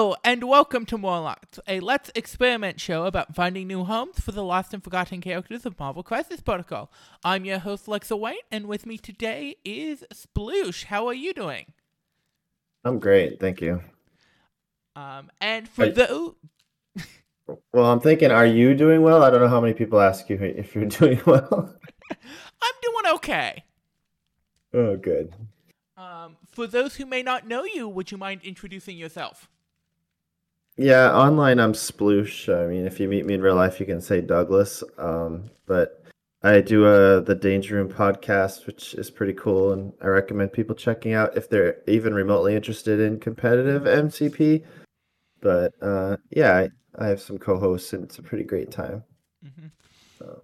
Hello, and welcome to Morlocked, a Let's Experiment show about finding new homes for the lost and forgotten characters of Marvel Crisis Protocol. I'm your host, Lexa White, and with me today is Sploosh. How are you doing? I'm great, thank you. Um, and for I- the Well, I'm thinking, are you doing well? I don't know how many people ask you if you're doing well. I'm doing okay. oh, good. Um, for those who may not know you, would you mind introducing yourself? Yeah, online I'm sploosh. I mean, if you meet me in real life, you can say Douglas. Um, but I do uh the Danger Room podcast, which is pretty cool, and I recommend people checking out if they're even remotely interested in competitive MCP. But uh, yeah, I, I have some co-hosts, and it's a pretty great time. Mm-hmm. So,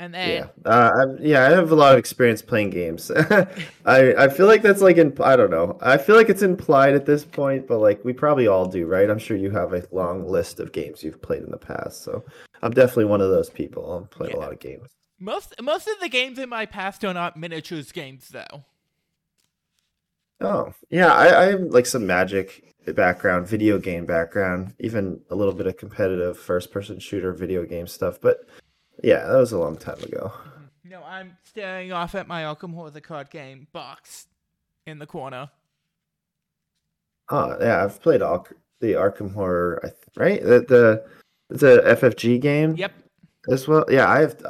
And then, Yeah, uh, I'm, yeah, I have a lot of experience playing games. I I feel like that's like in I don't know. I feel like it's implied at this point, but like we probably all do, right? I'm sure you have a long list of games you've played in the past, so I'm definitely one of those people. I'm playing Yeah. a lot of games. most most of the games in my past are not miniatures games, though. Oh, yeah, I, I have like some Magic background, video game background, even a little bit of competitive first-person shooter video game stuff. But yeah, that was a long time ago. No, I'm staring off at my Arkham Horror card game box in the corner. Oh yeah, I've played all the Arkham Horror, right? The, the it's a FFG game. Yep. As well, yeah. I have,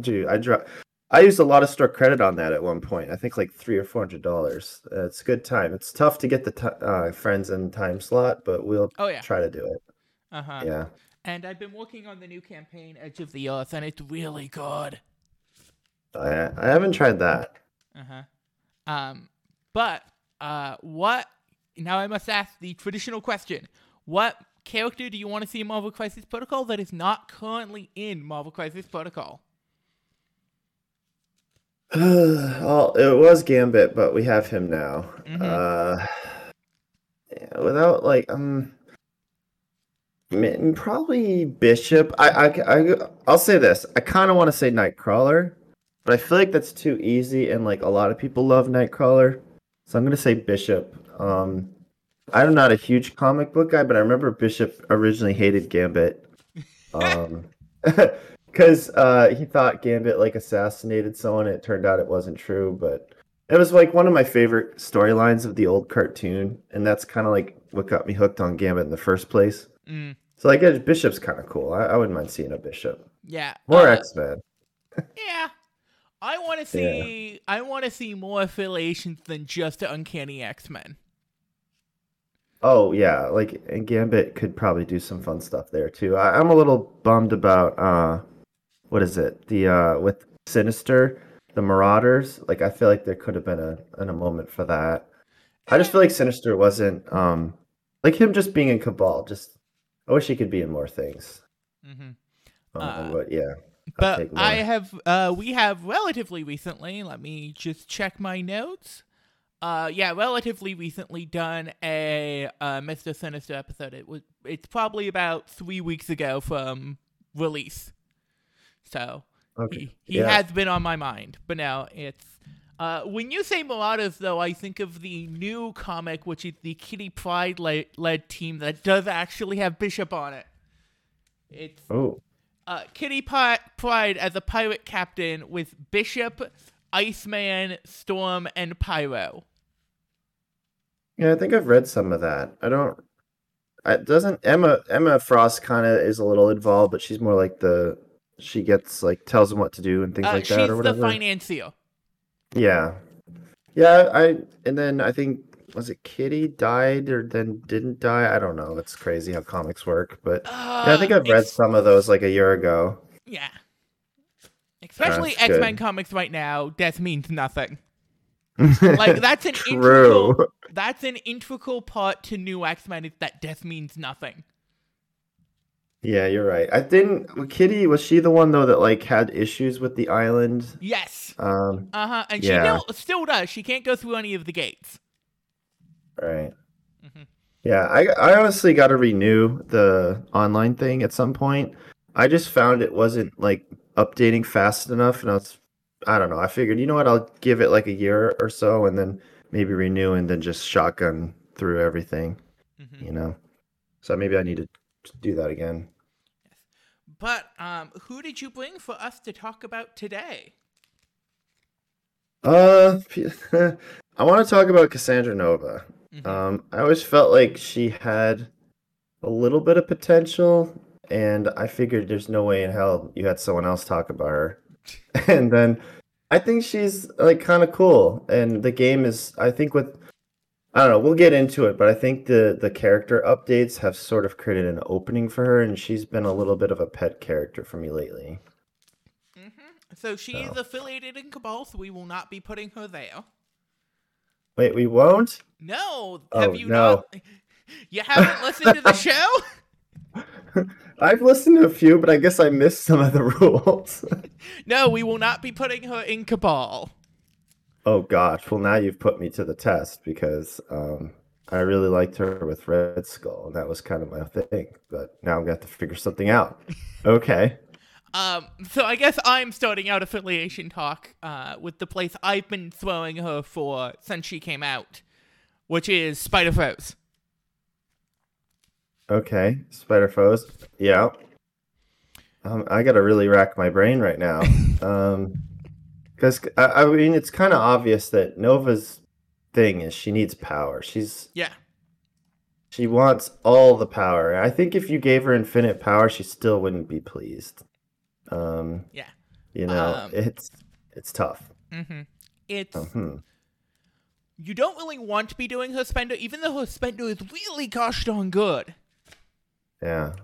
dude. I dro- I used a lot of store credit on that at one point. I think like three or four hundred dollars. Uh, it's a good time. It's tough to get the ti uh, friends and time slot, but we'll Oh yeah. try to do it. Uh huh. Yeah. And I've been working on the new campaign, Edge of the Earth, and it's really good. I I haven't tried that. Uh huh. Um, but uh, what? Now I must ask the traditional question: What character do you want to see in Marvel Crisis Protocol that is not currently in Marvel Crisis Protocol? well, it was Gambit, but we have him now. Mhm. Uh, yeah, without like um, probably Bishop. I I I I'll say this. I kind of want to say Nightcrawler, but I feel like that's too easy, and like a lot of people love Nightcrawler, so I'm gonna say Bishop. Um, I'm not a huge comic book guy, but I remember Bishop originally hated Gambit. Um. because uh, he thought Gambit like assassinated someone. It turned out it wasn't true, but it was like one of my favorite storylines of the old cartoon, and that's kind of like what got me hooked on Gambit in the first place. Mm, So I guess Bishop's kind of cool. I, I wouldn't mind seeing a Bishop yeah. More uh, X Men. Yeah. I want to see. I want to see more affiliations than just Uncanny X Men. Oh yeah, like and Gambit could probably do some fun stuff there too. I, I'm a little bummed about uh, what is it? The uh with Sinister, the Marauders. Like I feel like there could have been a, been a moment for that. I just feel like Sinister wasn't um like him just being in Cabal. Just I wish he could be in more things. Mm-hmm. Um, Uh, but yeah, But I have. Uh, we have relatively recently. Let me just check my notes. Uh, yeah, relatively recently done a uh, Mr. Sinister episode. It was. It's probably about three weeks ago from release. So okay. he, he yeah. has been on my mind, but now it's. Uh, when you say Marauders, though, I think of the new comic, which is the Kitty Pryde led team that does actually have Bishop on it. It's Oh, uh, Kitty Pi- Pryde as a pirate captain with Bishop, Iceman, Storm, and Pyro. yeah. I think I've read some of that. I don't. I doesn't Emma Emma Frost kind of is a little involved, but she's more like the she gets like tells him what to do and things Uh, like that or whatever. She's the financier. Yeah. Yeah, I and then I think was it Kitty died or then didn't die? I don't know. It's crazy how comics work, but Uh, yeah, I think I've read some of those like a year ago. Yeah. Especially X Men comics right now, death means nothing. Like that's an True. integral. That's an integral part to new X Men is that death means nothing. Yeah, you're right. I didn't Kitty was she the one though that like had issues with the island? Yes. Um, Uh huh. And Yeah. she still still does. She can't go through any of the gates. right. Mhm. Yeah, I I honestly got to renew the online thing at some point. I just found it wasn't like updating fast enough, and I was I don't know. I figured you know what, I'll give it like a year or so, and then maybe renew, and then just shotgun through everything. Mhm. You know. So maybe I need to do that again. But um, who did you bring for us to talk about today? Uh, I want to talk about Cassandra Nova. Mhm. Um, I always felt like she had a little bit of potential, and I figured there's no way in hell you had someone else talk about her. And then I think she's like kind of cool, and the game is. I think with I don't know. We'll get into it, but I think the the character updates have sort of created an opening for her, and she's been a little bit of a pet character for me lately. Mm-hmm. So she is affiliated in Cabal, so we will not be putting her there. Wait, we won't. No, Oh, have you no. not? You haven't listened to the show? I've listened to a few, but I guess I missed some of the rules. No, we will not be putting her in Cabal. Oh gosh, well now you've put me to the test because um, I really liked her with Red Skull, and that was kind of my thing. But now I'm gonna have to figure something out. Okay. Um, so I guess I'm starting out affiliation talk uh, with the place I've been throwing her for since she came out, which is Spider Foes. Okay. Spider foes. Yeah. Um, I gotta really rack my brain right now. Um, because I, I mean, it's kind of obvious that Nova's thing is she needs power. She's Yeah. She wants all the power. I think if you gave her infinite power, she still wouldn't be pleased. Um, Yeah. you know, Um, it's it's tough. Mm-hmm. It's hmm you don't really want to be doing her spender, even though her spender is really gosh darn good. Yeah,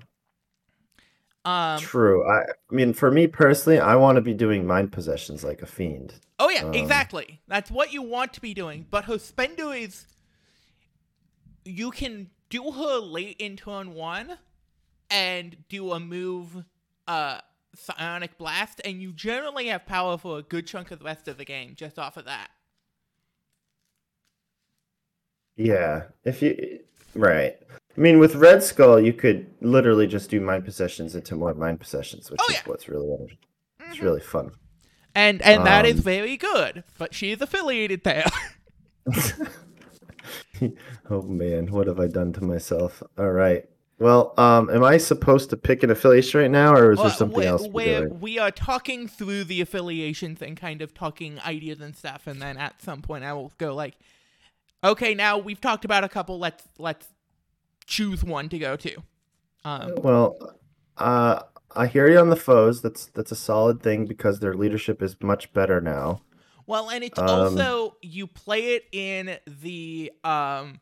Um. true. I, I mean, for me personally, I want to be doing mind possessions like a fiend. Oh yeah, Um, exactly. That's what you want to be doing. But her spender is you can do her late in turn one and do a move uh psionic blast and you generally have power for a good chunk of the rest of the game just off of that. Yeah, if you right. I mean, with Red Skull, you could literally just do mind possessions into more mind possessions, which Oh, is yeah. what's really it's Mhm. really fun. And and that is Um, very good. But she's affiliated there. oh man, what have I done to myself? All right. Well, um, am I supposed to pick an affiliation right now, or is there Well, something where- else we're we are talking through the affiliations and kind of talking ideas and stuff, and then at some point I will go like, okay, now we've talked about a couple. Let's let's choose one to go to. Um, Well, uh, I hear you on the foes. That's that's a solid thing because their leadership is much better now. well, and it's Um, also you play it in the um,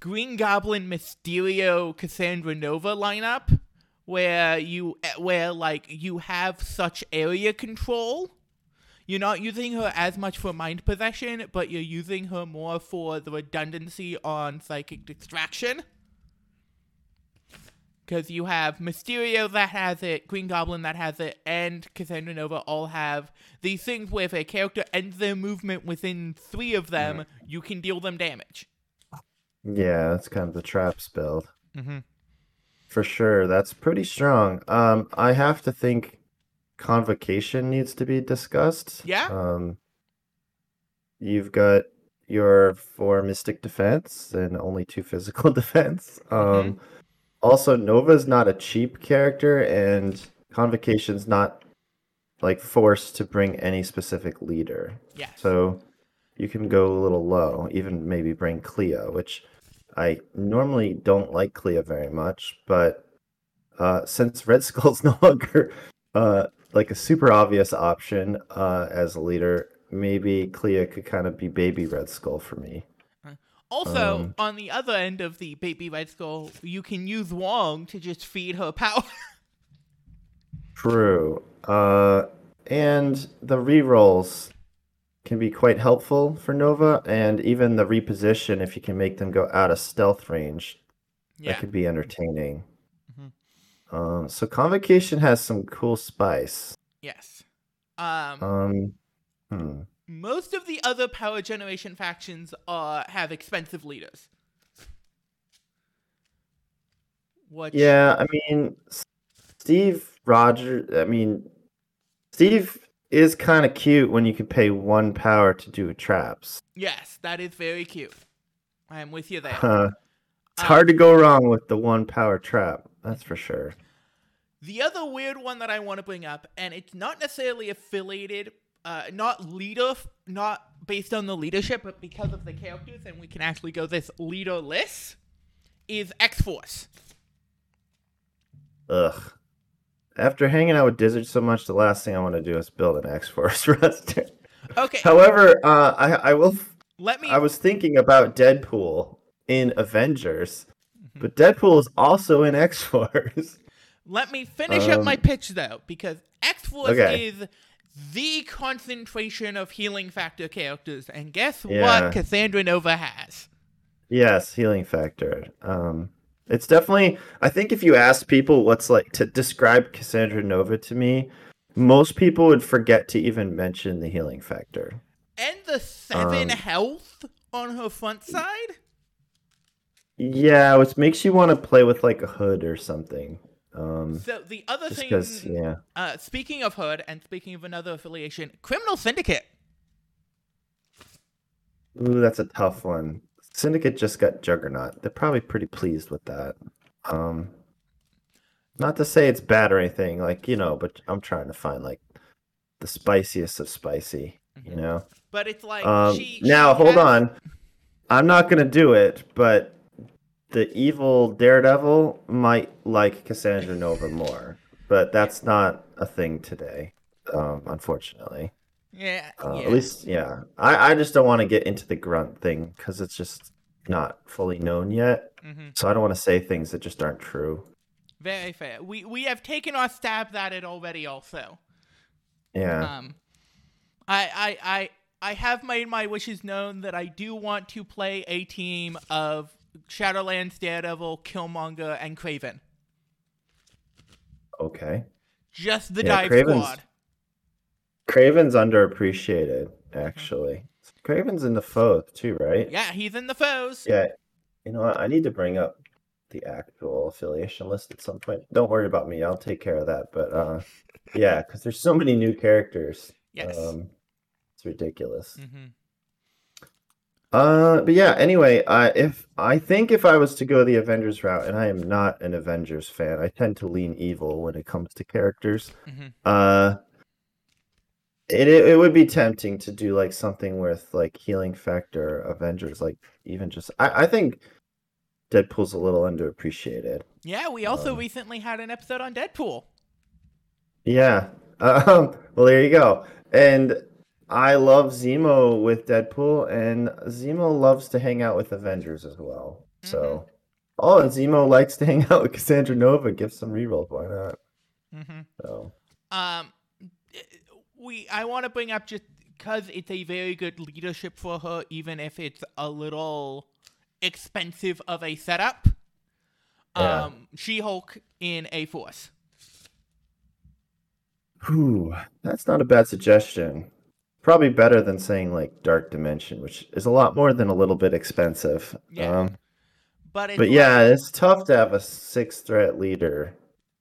Green Goblin Mysterio Cassandra Nova lineup, where you where like you have such area control. You're not using her as much for mind possession, but you're using her more for the redundancy on psychic distraction. Because you have Mysterio that has it, Green Goblin that has it, and Cassandra Nova all have these things where if a character ends their movement within three of them, you can deal them damage. Yeah, that's kind of the traps build Mm-hmm. for sure. That's pretty strong. Um, I have to think convocation needs to be discussed. Yeah? Um, you've got your four mystic defense and only two physical defense. Um, also Nova's not a cheap character, and convocation's not like forced to bring any specific leader. Yeah. So you can go a little low, even maybe bring Clea, which I normally don't like Clea very much, but uh, since Red Skull's no longer uh, like a super obvious option uh, as a leader, maybe Clea could kind of be baby Red Skull for me. Also, Um, on the other end of the baby red skull, you can use Wong to just feed her power. True. Uh, and the rerolls can be quite helpful for Nova, and even the reposition if you can make them go out of stealth range yeah. that could be entertaining. Mhm. Um, so convocation has some cool spice. Yes. Um, Um, hmm. Most of the other power generation factions uh have expensive leaders. Which Yeah, I mean, Steve Rogers. I mean, Steve is kind of cute when you can pay one power to do traps. yes, that is very cute. I am with you there. Huh. It's hard to go wrong with the one power trap. That's for sure. The other weird one that I want to bring up, and it's not necessarily affiliated, uh, not leader, not based on the leadership, but because of the characters, and we can actually go this leaderless, is X Force. Ugh. After hanging out with Dizzard so much, the last thing I want to do is build an X Force roster. Okay, However, uh, I I will. let me. I was thinking about Deadpool in Avengers, but Deadpool is also in X Force. Let me finish up Um, my pitch though, because X Force Okay. is the concentration of healing factor characters, and guess Yeah. what Cassandra Nova has? Yes, healing factor. Um, it's definitely. I think if you ask people what's like to describe Cassandra Nova to me, most people would forget to even mention the healing factor. And the seven Um, health on her front side? Yeah, which makes you want to play with like a hood or something. Um, So the other thing, yeah. uh, speaking of Hood and speaking of another affiliation, Criminal Syndicate. Ooh, that's a tough one. Syndicate just got Juggernaut. They're probably pretty pleased with that. Um, not to say it's bad or anything, like you know, but I'm trying to find like the spiciest of spicy. You know. But it's like Um, she now she hold has- on. I'm not gonna do it, but the evil Daredevil might like Cassandra Nova more. But that's not a thing today, um, unfortunately. Yeah, Uh, yeah. At least, yeah. I, I just don't want to get into the grunt thing because it's just not fully known yet. Mhm. So I don't want to say things that just aren't true. Very fair. We we have taken our stabs at it already also. Yeah. Um I I I I have made my wishes known that I do want to play a team of Shadowlands Daredevil, Killmonger, and Kraven. okay. Just the Yeah, dive Kraven's- squad. Kraven's underappreciated, actually. Kraven's in the foe too, right? Yeah, he's in the foes. Yeah. You know what? I need to bring up the actual affiliation list at some point. Don't worry about me. I'll take care of that. But uh yeah, because there's so many new characters. Yes. Um it's ridiculous. hmm Uh, but yeah. Anyway, I if I think if I was to go the Avengers route, and I am not an Avengers fan, I tend to lean evil when it comes to characters. Mhm. Uh, it, it it would be tempting to do like something with like healing factor Avengers, like even just I I think Deadpool's a little underappreciated. Yeah, we also Um, recently had an episode on Deadpool. Yeah. Um, well, there you go. And I love Zemo with Deadpool, and Zemo loves to hang out with Avengers as well. So, oh, and Zemo likes to hang out with Cassandra Nova. Give some rerolls. Why not? hmm So, Um, we I want to bring up just because it's a very good leadership for her, even if it's a little expensive of a setup. Yeah. Um, She Hulk in A Force. whew, that's not a bad suggestion. Probably better than saying like Dark Dimension, which is a lot more than a little bit expensive. Yeah. Um, But but like- yeah, it's tough to have a six threat leader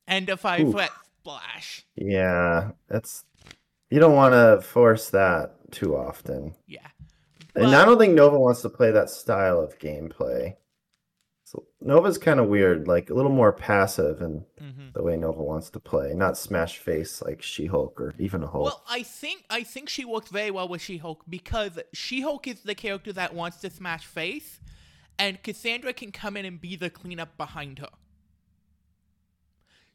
and a five Oof. foot splash. Yeah, that's you don't want to force that too often. Yeah. And I don't think Nova wants to play that style of gameplay. So Nova's kind of weird, like a little more passive in Mhm. the way Nova wants to play, not smash face like She-Hulk or even a Hulk. Well, I think I think she works very well with She-Hulk because She-Hulk is the character that wants to smash face, and Cassandra can come in and be the cleanup behind her.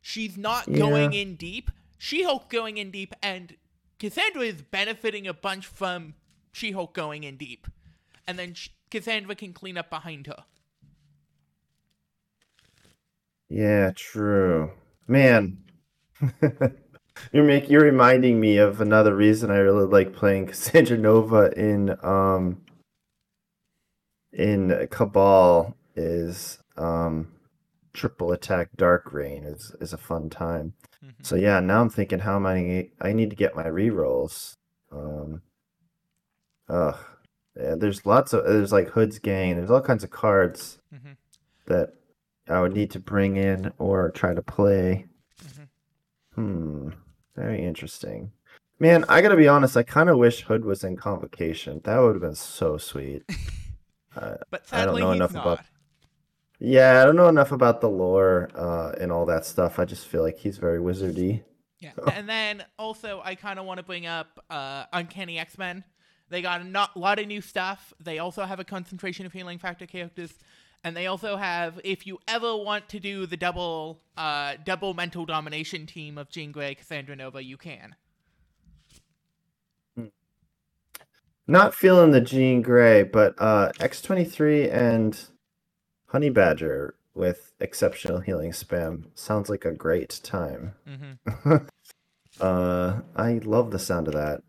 She's not Yeah. going in deep. She-Hulk going in deep, and Cassandra is benefiting a bunch from She-Hulk going in deep, and then sh- Cassandra can clean up behind her. Yeah, true. Man, you're make you're reminding me of another reason I really like playing Cassandra Nova in um in Cabal is um triple attack Dark Reign is is a fun time. Mhm. So yeah, now I'm thinking how am I I need to get my rerolls. Um ugh. Yeah, there's lots of there's like Hood's Gang, there's all kinds of cards Mhm. that I would need to bring in or try to play. Mhm. Hmm. Very interesting. Man, I gotta be honest, I kind of wish Hood was in convocation. That would have been so sweet. But I don't know enough not. about- Yeah, I don't know enough about the lore uh, and all that stuff. I just feel like he's very wizardy. Yeah, and then also I kind of want to bring up uh, Uncanny X Men. They got a not, lot of new stuff. They also have a concentration of healing factor characters, and they also have if you ever want to do the double uh, double mental domination team of Jean Grey, Cassandra Nova, you can. Not feeling the Jean Grey, but uh, X23 and Honey Badger with exceptional healing spam sounds like a great time. Mm-hmm. Uh, I love the sound of that.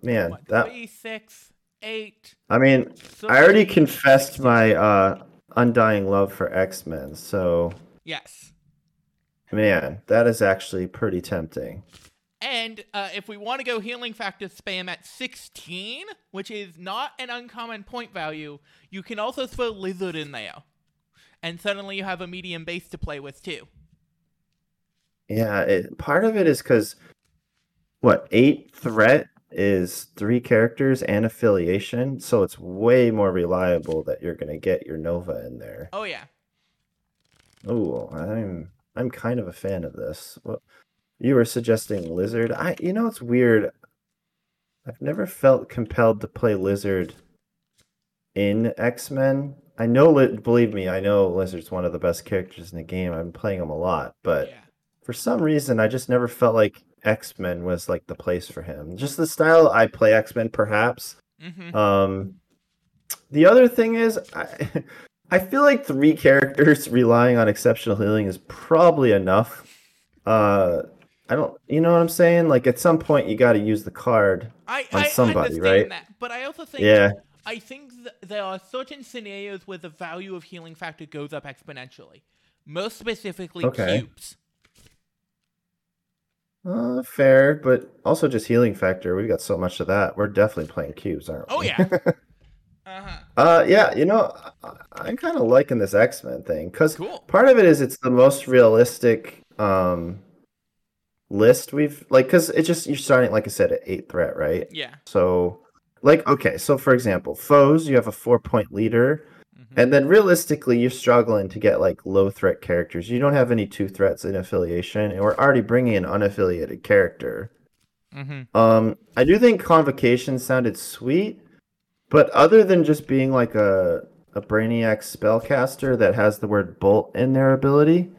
Man, What, that three, six, eight. I mean, So I already confessed my uh undying love for X-Men, so Yes. man, that is actually pretty tempting. And uh, if we want to go healing factor spam at 16, which is not an uncommon point value, you can also throw Lizard in there. And suddenly you have a medium base to play with too. Yeah, it, part of it is because what eight threat is three characters and affiliation, so it's way more reliable that you're gonna get your Nova in there. Oh, yeah. Oh, I'm I'm kind of a fan of this. Well, you were suggesting Lizard. I you know it's weird. I've never felt compelled to play Lizard in X-Men. I know believe me, I know Lizard's one of the best characters in the game. I'm playing him a lot, but yeah. for some reason I just never felt like X-Men was like the place for him. Just the style I play X-Men perhaps. Mm-hmm. Um, the other thing is, I, I feel like three characters relying on exceptional healing is probably enough. Uh, I don't, you know what I'm saying? Like at some point, you got to use the card. I, on I somebody, right? that, but I also think Yeah, I think th- there are certain scenarios where the value of healing factor goes up exponentially. Most specifically, Okay. cubes. Uh, fair, but also just healing factor. We've got so much of that. We're definitely playing cubes, aren't we? Oh, yeah. Uh-huh. uh, yeah. You know, I, I'm kind of liking this X Men thing because Cool. part of it is it's the most realistic um list we've like because it just you're starting like I said at eight threat, right? Yeah. So, like, okay, so for example, foes, you have a four point leader, Mhm. and then realistically, you're struggling to get like low threat characters. You don't have any two threats in affiliation, and we're already bringing an unaffiliated character. Mm-hmm. Um, I do think Convocation sounded sweet, but other than just being like a a Brainiac spellcaster that has the word bolt in their ability,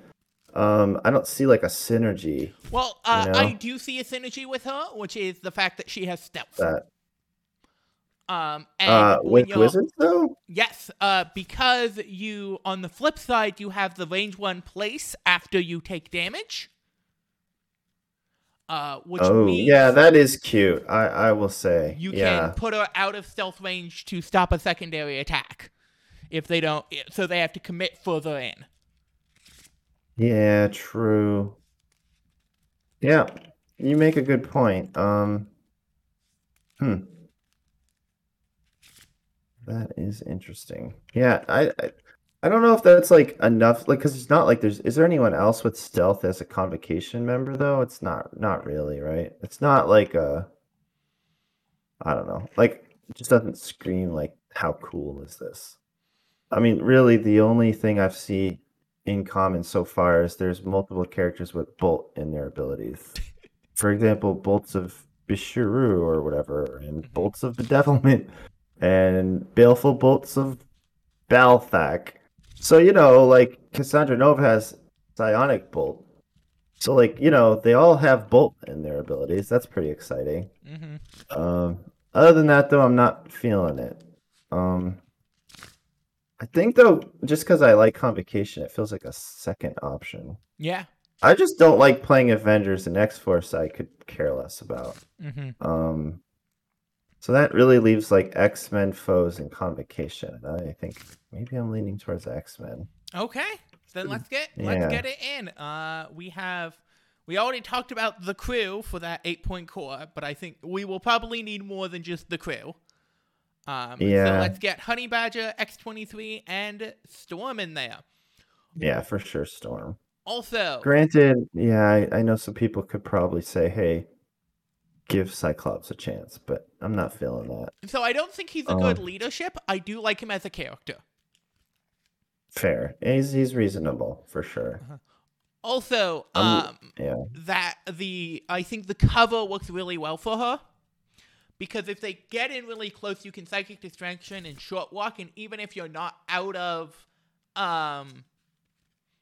um, I don't see like a synergy Well, uh, You know? I do see a synergy with her, which is the fact that she has stealth. that Um, and uh, with wizards though. Yes, uh, because you, on the flip side, you have the range one place after you take damage. Uh, which Oh means yeah, that is cute. I I will say. you yeah. can put her out of stealth range to stop a secondary attack. If they don't, so they have to commit further in. Yeah, true. Yeah, you make a good point. Um, hmm. That is interesting. Yeah, I, I, I don't know if that's like enough. Like, because it's not like there's. Is there anyone else with stealth as a convocation member though? It's not. Not really, right? It's not like a. I don't know. Like, it just doesn't scream like how cool is this? I mean, really, the only thing I've seen in common so far is there's multiple characters with bolt in their abilities. For example, bolts of Bishiru or whatever, and Mhm. bolts of bedevilment, and baleful bolts of Balthakk. So you know, like Cassandra Nova has psionic bolt. So like you know, they all have bolt in their abilities. That's pretty exciting. Mm-hmm. Um, other than that, though, I'm not feeling it. Um, I think though, just because I like Convocation, it feels like a second option. Yeah. I just don't like playing Avengers and X Force. I could care less about. Mm-hmm. Um, so that really leaves like X Men foes and Convocation. And I think maybe I'm leaning towards X Men. Okay. Then let's get let's get it in. Uh, we have we already talked about the crew for that eight point core, but I think we will probably need more than just the crew. Um, So Yeah. let's get Honey Badger, X twenty three, and Storm in there. Yeah, for sure, Storm. Also, Granted, yeah, I, I know some people could probably say, "Hey, give Cyclops a chance," but I'm not feeling that. so I don't think he's a good Um, leadership. I do like him as a character. fair. He's he's reasonable for sure. Also, Um, um, Yeah. that the I think the cover works really well for her because if they get in really close, you can psychic distraction and short walk, and even if you're not out of, um,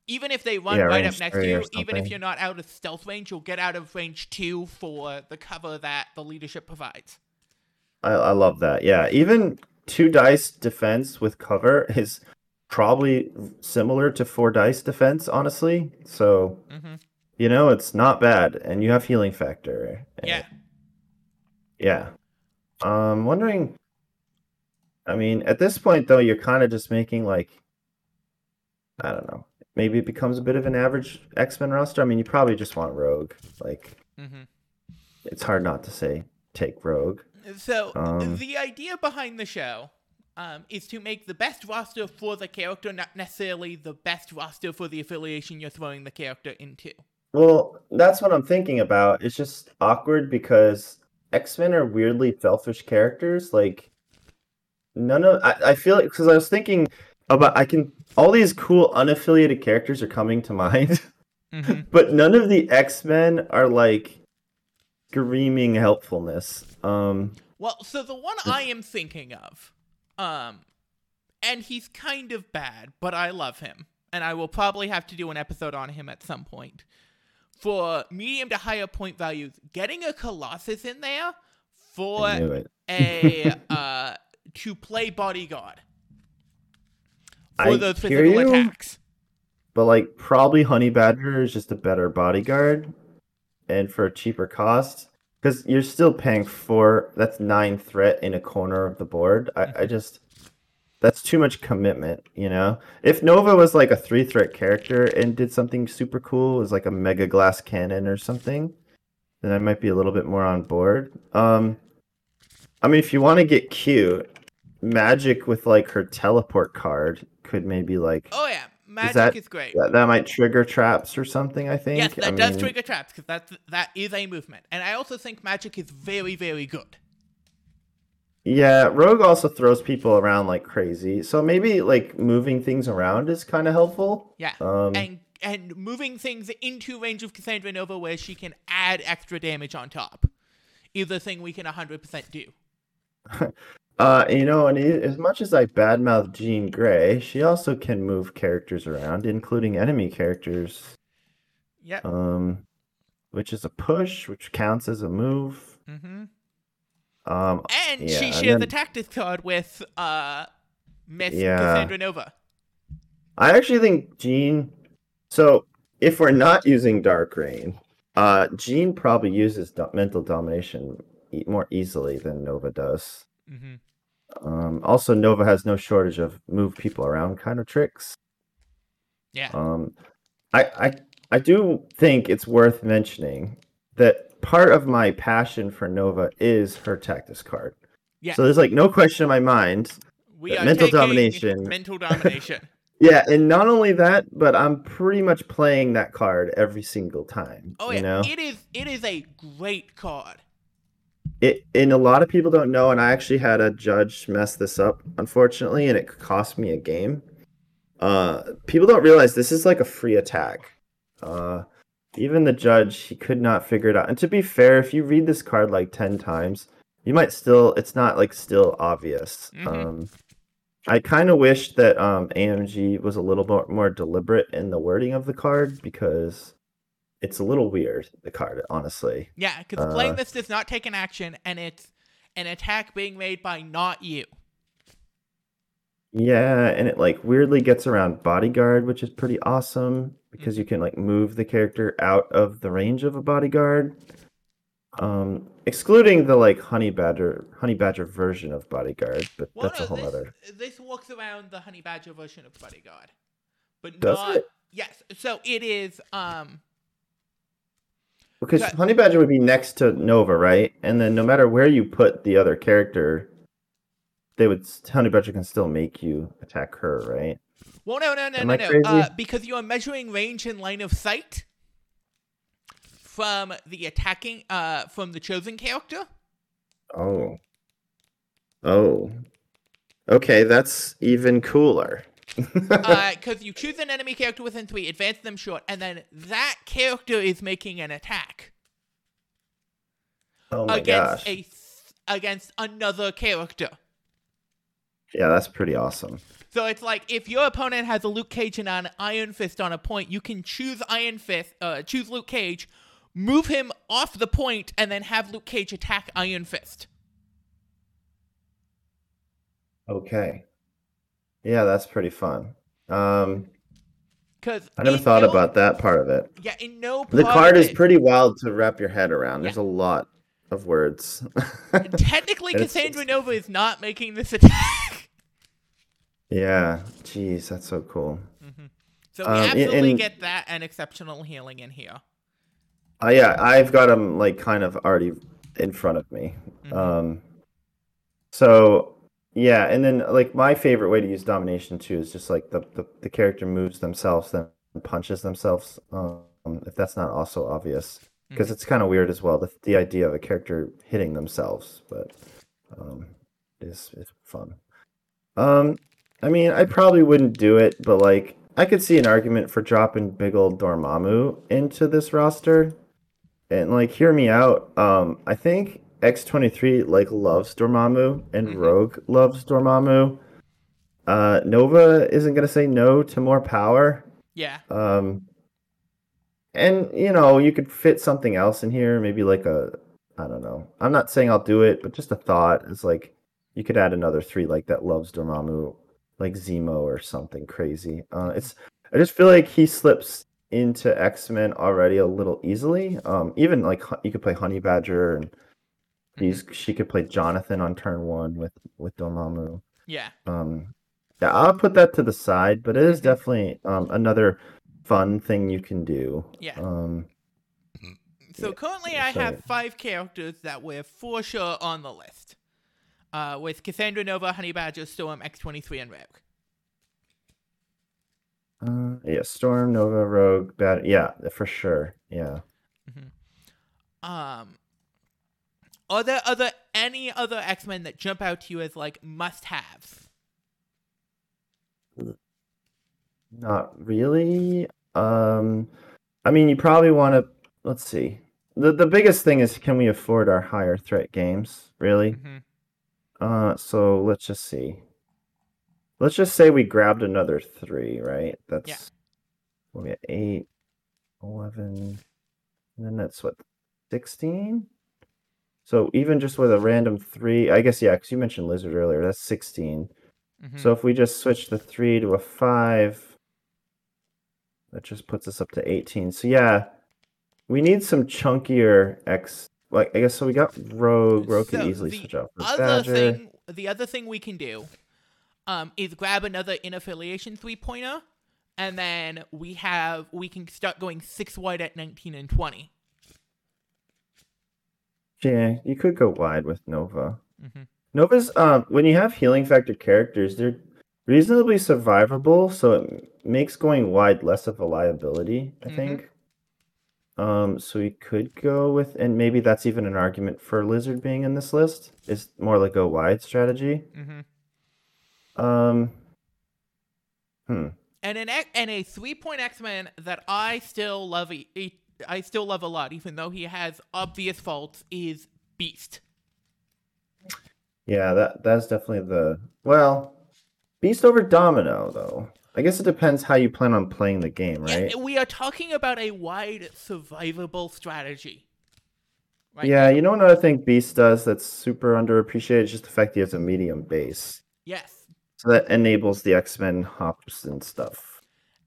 even if they run Yeah, right up next to you, even if you're not out of stealth range, you'll get out of range two for the cover that the leadership provides. I, I love that. Yeah, even two dice defense with cover is probably similar to four dice defense, honestly. So hmm you know it's not bad, and you have healing factor. Yeah. Yeah. yeah. Um, wondering. I mean, at this point though, you're kind of just making like, I don't know. Maybe it becomes a bit of an average X Men roster. I mean, you probably just want Rogue. Like, hmm it's hard not to say take Rogue. So Um, the idea behind the show um, is to make the best roster for the character, not necessarily the best roster for the affiliation you're throwing the character into. Well, that's what I'm thinking about. It's just awkward because X-Men are weirdly selfish characters. Like none of I, I feel like because I was thinking about I can all these cool unaffiliated characters are coming to mind, hmm but none of the X-Men are like screaming helpfulness. Um Well, so the one I am thinking of, um, and he's kind of bad, but I love him, and I will probably have to do an episode on him at some point. For medium to higher point values, getting a Colossus in there for I knew it. a uh to play bodyguard for I those physical you. attacks. But like probably Honey Badger is just a better bodyguard and for a cheaper cost. Because you're still paying for that's nine threat in a corner of the board. I, I just that's too much commitment, you know? If Nova was like a three threat character and did something super cool, was like a mega glass cannon or something, then I might be a little bit more on board. Um I mean if you want to get cute, Magik with like her teleport card could maybe like Oh yeah, Magik that- is great. that, that might trigger traps or something. I think. Yes, that I does mean, trigger traps because that's that is a movement, and I also think Magik is very very good. Yeah, Rogue also throws people around like crazy, so maybe like moving things around is kind of helpful. Yeah, Um, and and moving things into range of Cassandra Nova where she can add extra damage on top is a thing we can 100% do. uh, you know, and as much as I badmouth Jean Grey, she also can move characters around, including enemy characters. Yep. Um, which is a push, which counts as a move. Mm-hmm. Um, And Yeah, she and shares the tactics card with uh Miss Yeah. Cassandra Nova. I actually think Jean. So if we're not using Dark Reign, uh, Jean probably uses do- mental domination e- more easily than Nova does. Hmm Um, also, Nova has no shortage of move people around kind of tricks. Yeah. Um, I, I, I do think it's worth mentioning that part of my passion for Nova is her tactics card. Yeah. So there's like no question in my mind we are mental domination. Mental domination. Yeah, and not only that, but I'm pretty much playing that card every single time. Oh you yeah, know, it is it is a great card. It and a lot of people don't know, and I actually had a judge mess this up, unfortunately, and it cost me a game. Uh, people don't realize this is like a free attack. Uh, even the judge, he could not figure it out. And to be fair, if you read this card like ten times, you might still, it's not like still obvious. Mhm. Um, I kind of wish that um, AMG was a little more more deliberate in the wording of the card because it's a little weird. The card, honestly. Yeah, because Uh, playing this does not take an action, and it's an attack being made by not you. Yeah, and it like weirdly gets around bodyguard, which is pretty awesome because you can like move the character out of the range of a bodyguard. Um, excluding the like honey badger, honey badger version of bodyguard, but Well, that's a whole this, other. This walks around the honey badger version of bodyguard, but Does not. it? Yes, so it is. Um, Because that- honey badger would be next to Nova, right? And then no matter where you put the other character, they would honey badger can still make you attack her, right? well, no, no, no, Am no, no. Uh, because you are measuring range and line of sight from the attacking, uh, from the chosen character. Oh. Oh. Okay, that's even cooler. Because you choose an enemy character within three, advance them short, and then that character is making an attack oh my against gosh. a against another character. Yeah, that's pretty awesome. So it's like if your opponent has a Luke Cage and an Iron Fist on a point, you can choose Iron Fist, uh, choose Luke Cage, move him off the point, and then have Luke Cage attack Iron Fist. Okay. Yeah, that's pretty fun. Um, Because I never thought about that part of it. Yeah, in no The card is it- pretty wild to wrap your head around. There's a lot of words. Technically, Cassandra Nova is not making this attack. yeah, jeez, that's so cool. So we Um, absolutely and- get that and exceptional healing in here. Uh, yeah, I've got them like kind of already in front of me. Um, so yeah, and then like my favorite way to use domination too is just like the the, the character moves themselves then punches themselves. Um, if that's not also obvious, because it's kind of weird as well. The the idea of a character hitting themselves, but um, is is fun. Um, I mean, I probably wouldn't do it, but like I could see an argument for dropping big old Dormammu into this roster. And like hear me out. Um I think X23 like loves Dormammu and Mhm. Rogue loves Dormammu. Uh Nova isn't going to say no to more power. Yeah. Um and you know, you could fit something else in here, maybe like a I don't know. I'm not saying I'll do it, but just a thought is like you could add another 3 like that loves Dormammu like Zemo or something crazy. Uh it's I just feel like he slips into X-Men already a little easily. Um even like you could play Honey Badger and he's she could play Jonathan on turn 1 with with Dormammu. Yeah. Um, yeah, I'll put that to the side, but it is Mhm. definitely um, another fun thing you can do. Yeah. Um, So Yeah, currently, I so- have five characters that were for sure on the list. Uh, with Cassandra Nova, Honey Badger, Storm, X23, and Rogue. uh, yeah, Storm, Nova, Rogue, Bad. Yeah, for sure. Yeah. Um, are there other any other X Men that jump out to you as like must haves? Not really. Um, I mean, you probably want to. Let's see. the The biggest thing is, can we afford our higher threat games? Really? hmm Uh, so let's just see. Let's just say we grabbed another three, right? That's what we at eight, 11, and then that's what, 16? So even just with a random three, I guess, yeah, because you mentioned Lizard earlier, that's 16. hmm So if we just switch the three to a five, that just puts us up to 18. So yeah, we need some chunkier X. Like, I guess, so we got Rogue. Rogue could So easily the switch out for other Badger. thing, the other thing we can do, um, is grab another in affiliation three pointer, and then we have we can start going six wide at nineteen and twenty. Yeah, you could go wide with Nova. Mm-hmm. Nova's um when you have healing factor characters, they're reasonably survivable, so it makes going wide less of a liability, I Mhm. think. Um, so we could go with, and maybe that's even an argument for Lizard being in this list. Is more like a wide strategy. Mm-hmm. Um, hmm. And an and a three point X Men that I still love. e- e- I still love a lot, even though he has obvious faults. Is Beast. Yeah, that that's definitely the well, Beast over Domino though. I guess it depends how you plan on playing the game, right? Yeah, we are talking about a wide survivable strategy. Right Yeah, now. you know another thing Beast does that's super underappreciated is just the fact he has a medium base. Yes. So that enables the X-Men hops and stuff.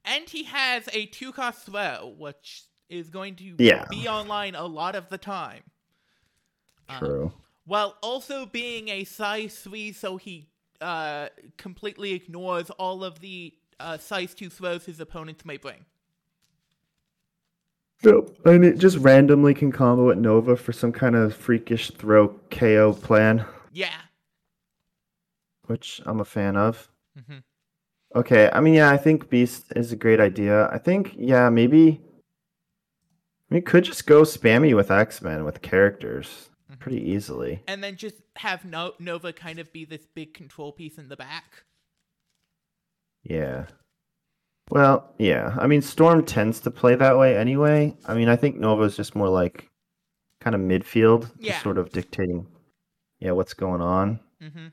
And he has a two cost throw, which is going to Yeah. be online a lot of the time. Um, True. while also being a size 3, so he uh, completely ignores all of the uh, size 2 throws his opponents may bring. Nope. And it just randomly can combo at Nova for some kind of freakish throw KO plan, Yeah. which I'm a fan of. hmm Okay, I mean, yeah, I think Beast is a great idea. I think, yeah, maybe we could just go spammy with X-Men with characters Mhm. pretty easily. And then just have no- Nova kind of be this big control piece in the back. Yeah. Well, yeah. I mean, Storm tends to play that way anyway. I mean, I think Nova's just more like kind of midfield, Yeah. just sort of dictating, yeah, what's going on. Mm-hmm.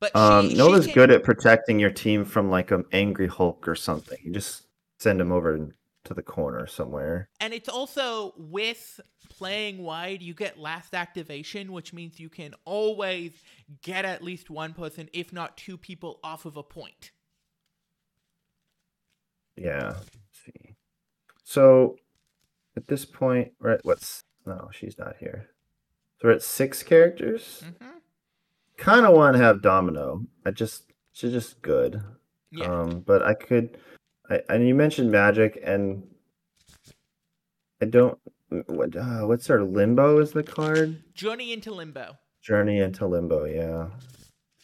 But Um, she, Nova's can, good at protecting your team from like an angry Hulk or something. You just send him over to the corner somewhere. and it's also with playing wide, you get last activation, which means you can always get at least one person, if not two people, off of a point. Yeah. Let's see. So at this point, we're at what's no, she's not here. So we're at six characters. Mm-hmm. Kind of want to have Domino. I just she's just good. Yeah. Um, but I could. I and you mentioned Magik, and I don't. What uh, what's our limbo? Is the card Journey into Limbo. journey into limbo? Yeah.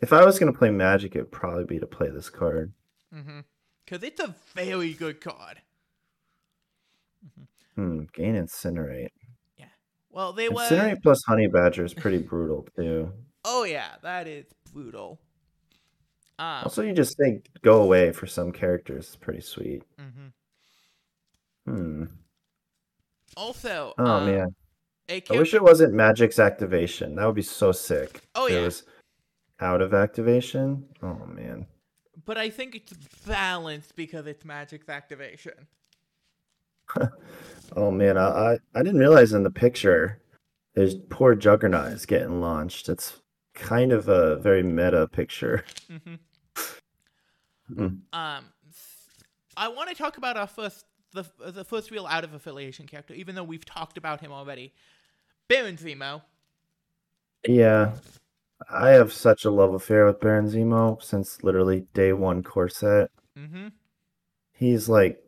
If I was gonna play Magik, it'd probably be to play this card. Mm-hmm. Because it's a very good card. Mm-hmm. Gain incinerate. Yeah. Well, they were. Incinerate plus honey badger is pretty brutal too. Oh yeah, that is brutal. Um, Also, you just think go away for some characters. It's pretty sweet. mhm. Hmm. Also, Oh um, man. I wish it wasn't Magik's activation. That would be so sick. Oh, if it yeah. was out of activation. Oh man. but I think it's balanced because it's Magik's activation. Oh man, I, I I didn't realize in the picture there's poor Juggernaut is getting launched. It's kind of a very meta picture. hmm Mm. Um, I want to talk about our first, the the first real out of affiliation character, even though we've talked about him already. Baron Zemo. Yeah. I have such a love affair with Baron Zemo since literally day one core set. Mm-hmm. He's like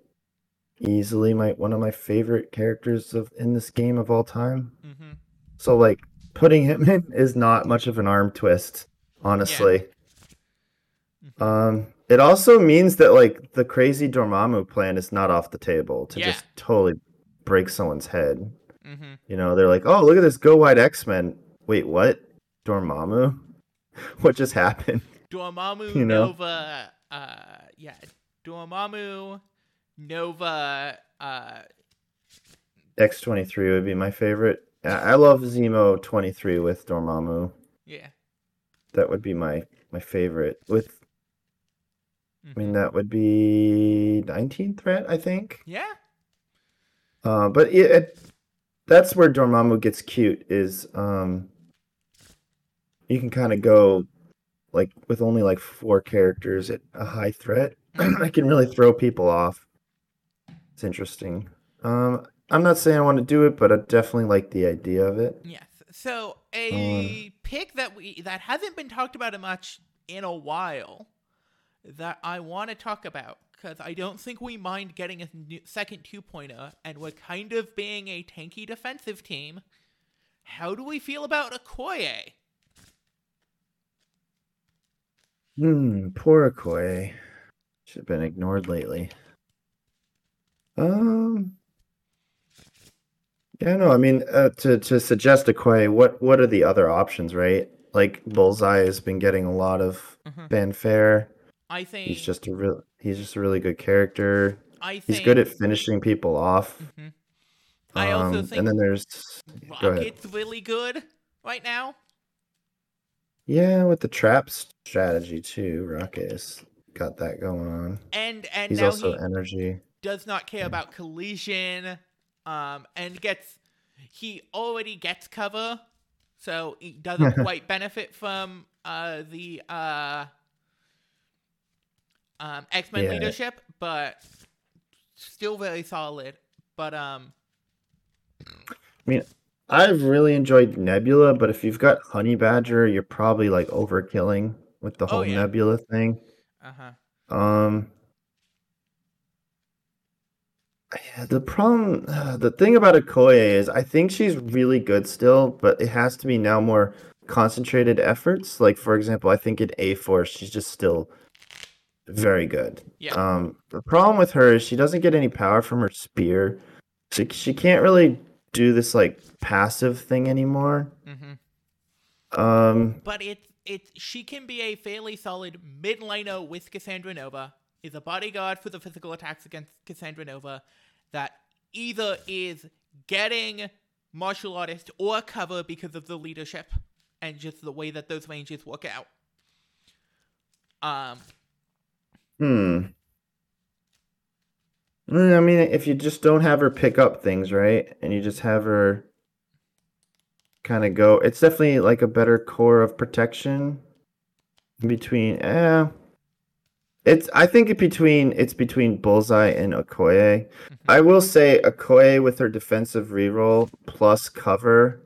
easily my one of my favorite characters of in this game of all time. Mm-hmm. So like putting him in is not much of an arm twist, honestly. Mhm. Um it also means that like the crazy Dormammu plan is not off the table to Yeah. just totally break someone's head. Mm-hmm. You know, they're like, "Oh, look at this go wide X-Men." Wait, what? Dormammu? what just happened? Dormammu, You know? Nova, uh, yeah, Dormammu, Nova, uh, X23 would be my favorite. I love Zemo 23 with Dormammu. yeah. That would be my my favorite. With I Mhm. mean that would be 19 threat, I think. Yeah. Uh, but it, it that's where Dormammu gets cute is um you can kind of go like with only like four characters at a high threat. I can really throw people off. It's interesting. Um I'm not saying I want to do it, but I definitely like the idea of it. Yes. So a pick that we that hasn't been talked about much in a while that I want to talk about because I don't think we mind getting a new, second two pointer, and we're kind of being a tanky defensive team. How do we feel about Okoye? Hmm, poor Okoye. Should have been ignored lately. Um Yeah, no, I mean uh, to to suggest Okoye, what what are the other options, right? Like Bullseye has been getting a lot of Mhm. fanfare. I think He's just a real he's just a really good character. I think He's good at finishing people off. Mhm. I also Um, think and then there's. Rocket's really good right now. Yeah, with the trap strategy too. Rocket has got that going on. And and He's also he energy. does not care about collision um and gets he already gets cover so he doesn't quite benefit from uh the uh um x-men Yeah. leadership but still very solid but um I mean, I've really enjoyed Nebula, but if you've got Honey Badger, you're probably like overkilling with the Oh, whole yeah. Nebula thing. uh-huh Um, yeah, the problem, uh, the thing about Okoye is, I think she's really good still, but it has to be now more concentrated efforts. Like for example, I think in A Force, she's just still very good. Yeah. Um, the problem with her is she doesn't get any power from her spear. She she can't really do this like passive thing anymore. hmm Um, but it it she can be a fairly solid mid laner with cassandra nova is a bodyguard for the physical attacks against Cassandra Nova that either is getting martial artist or cover because of the leadership and just the way that those ranges work out. Um, Hmm. Mm, I mean, if you just don't have her pick up things, right? And you just have her kind of go, it's definitely like a better core of protection between eh. It's I think it between it's between Bullseye and Okoye. I will say Okoye with her defensive reroll plus cover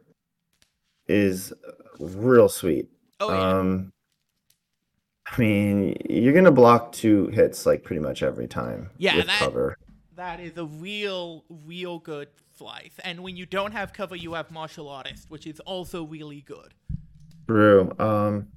is real sweet. oh yeah, Um, I mean, you're gonna block two hits like pretty much every time. Yeah, with that- cover. that is a real, real good Flythe. And when you don't have cover, you have martial artist, which is also really good. True. Um,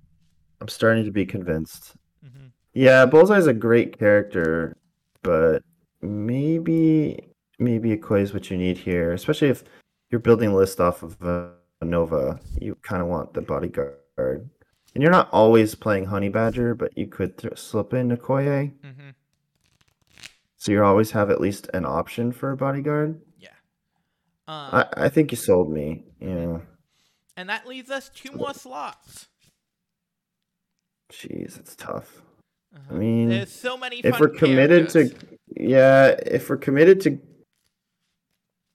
I'm starting to be convinced. hmm Yeah, Bullseye's a great character, but maybe maybe Okoye is what you need here, especially if you're building a list off of uh, Nova. You kind of want the bodyguard, and you're not always playing Honey Badger, but you could th- slip in Okoye, hmm so you always have at least an option for a bodyguard. Yeah. Um, I, I think you sold me. Yeah. and that leaves us two more slots. Jeez, it's tough. Uh-huh. I mean, There's so many. if we're committed to, yeah, if we're committed to,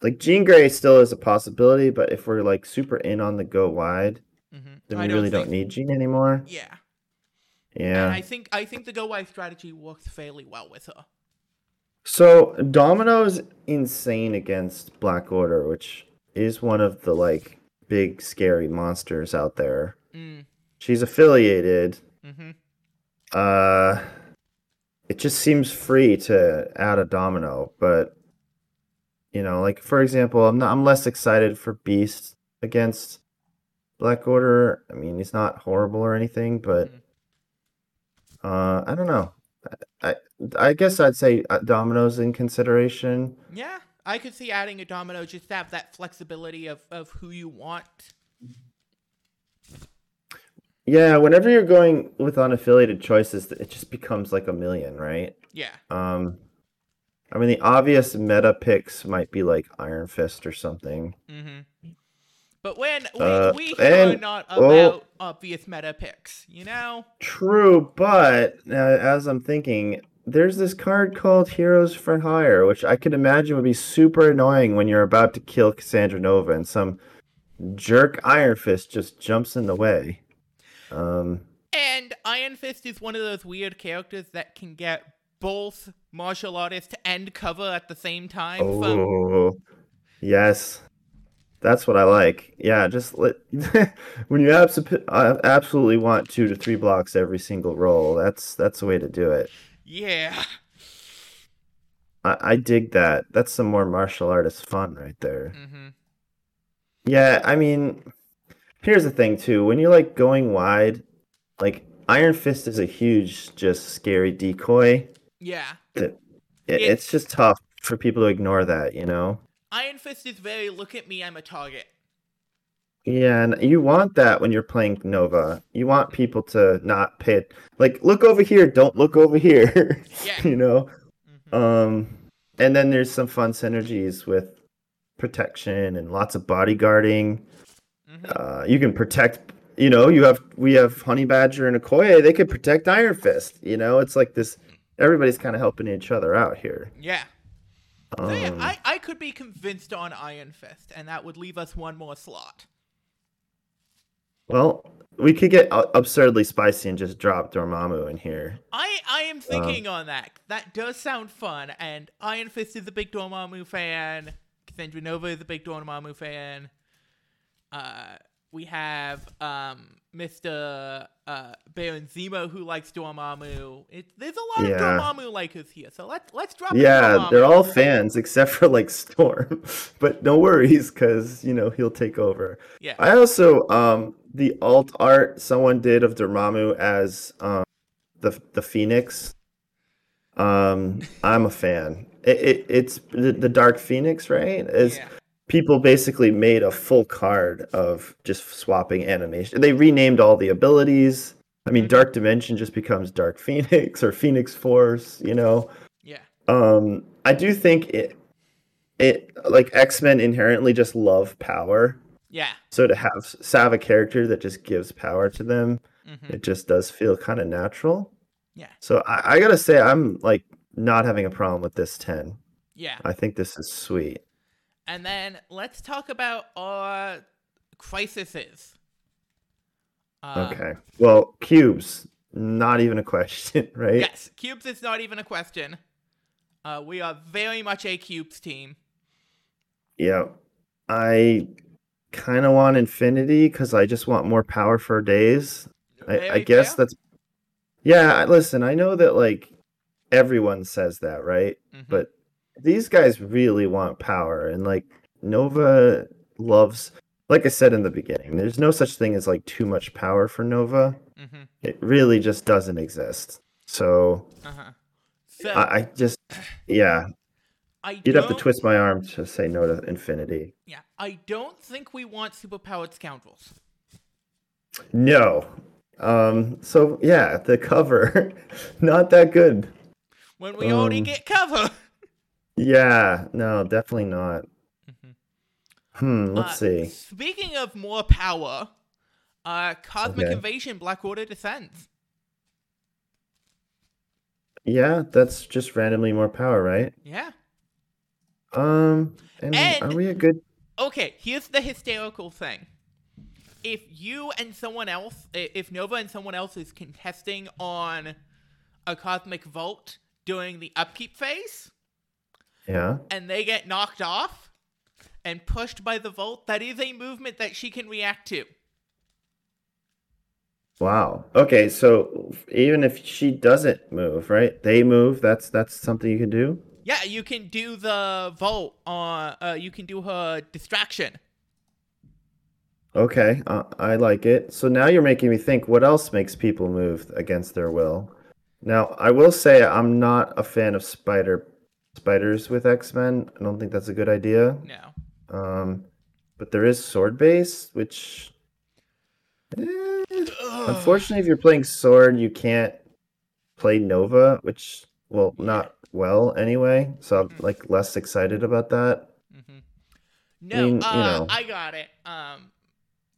like Jean Grey still is a possibility, but if we're like super in on the go wide, Mhm. then we really think- don't need Jean anymore. Yeah. Yeah. And I think I think the go wide strategy works fairly well with her. So Domino's insane against Black Order, which is one of the like big scary monsters out there. Mm. She's affiliated. hmm Uh, it just seems free to add a domino, but you know, like for example, I'm not, I'm less excited for Beast against Black Order. I mean, it's not horrible or anything, but Mhm. uh, I don't know. I I, I guess I'd say Domino's in consideration. Yeah, I could see adding a domino just to have that flexibility of, of who you want. Yeah, whenever you're going with unaffiliated choices, it just becomes like a million, right? Yeah. Um, I mean, the obvious meta picks might be like Iron Fist or something. Mm hmm But when we, Uh, we here are not oh. about obvious meta picks, you know? True, but uh, as I'm thinking, there's this card called Heroes for Hire, which I could imagine would be super annoying when you're about to kill Cassandra Nova and some jerk Iron Fist just jumps in the way. Um, And Iron Fist is one of those weird characters that can get both martial artist and cover at the same time. From, oh, yes, that's what I like. Yeah, just let when you abs- uh, absolutely want two to three blocks every single roll. That's that's the way to do it. yeah. I, I dig that. That's some more martial artist fun right there. hmm Yeah, I mean, here's the thing too. When you're like going wide, like Iron Fist is a huge, just scary decoy. Yeah. It, it's just tough for people to ignore that, you know? Iron Fist is very look at me, I'm a target. Yeah, and you want that when you're playing Nova. You want people to not pit. Like, look over here, don't look over here. Yeah. you know? Mm-hmm. Um, and then there's some fun synergies with protection and lots of bodyguarding. Mhm. Uh, you can protect. You know, you have we have Honey Badger and Okoye. They could protect Iron Fist. You know, it's like this. Everybody's kind of helping each other out here. Yeah. Um, So yeah, I, I could be convinced on Iron Fist, and that would leave us one more slot. well, we could get absurdly spicy and just drop Dormammu in here. I, I am thinking on that. That does sound fun, and Iron Fist is a big Dormammu fan. Cassandra Nova is a big Dormammu fan. Uh, we have um, Mr. Uh, Baron Zemo who likes Dormammu. It, there's a lot Yeah. of Dormammu likers here, so let's let's drop. Yeah, they're all fans except for like Storm, but no worries because you know he'll take over. Yeah. I also um the alt art someone did of Dormammu as um the the Phoenix. Um, I'm a fan. It, it it's the, the Dark Phoenix, right? Is yeah. People basically made a full card of just swapping animation. They renamed all the abilities. I mean, Mhm. Dark Dimension just becomes Dark Phoenix or Phoenix Force, you know. Yeah. Um, I do think it, it like X Men inherently just love power. Yeah. So to have have a character that just gives power to them, hmm it just does feel kind of natural. Yeah. So I, I gotta say, I'm like not having a problem with this ten. Yeah. I think this is sweet. And then let's talk about our crises. Uh, okay. Well, cubes, not even a question, right? Yes, cubes is not even a question. Uh, we are very much a cubes team. Yeah. I kind of want infinity because I just want more power for days. I, I guess fair. that's. Yeah, listen, I know that like everyone says that, right? Mhm. But these guys really want power, and like Nova loves. Like I said in the beginning, there's no such thing as like too much power for Nova. Mhm. It really just doesn't exist. So Uh-huh. So I, I just, yeah, I you'd have to twist my arm to say no to infinity. Yeah, I don't think we want superpowered scoundrels. No. Um. So yeah, the cover, not that good. When we already Um, get cover. Yeah. No, definitely not. Mm-hmm. Hmm. Let's Uh, see. Speaking of more power, uh, Cosmic Okay. Invasion Black Order descends. Yeah, that's just randomly more power, right? Yeah. Um. And, And- are we a good? Okay, here's the hysterical thing. If you and someone else, if Nova and someone else is contesting on a Cosmic Vault during the upkeep phase, Yeah. and they get knocked off and pushed by the Vault, that is a movement that she can react to. Wow. Okay. So even if she doesn't move, right? They move. That's that's something you can do. Yeah, you can do the Vault on, uh, you can do her distraction. Okay. Uh, I like it. So now you're making me think. What else makes people move against their will? Now I will say I'm not a fan of spider spiders with X Men. I don't think that's a good idea. No. Um, but there is sword base, which eh, unfortunately, if you're playing sword, you can't play Nova, which well, not well anyway. So I'm Mhm. like less excited about that. Mm-hmm. No, mean, you uh, know. I got it. Um,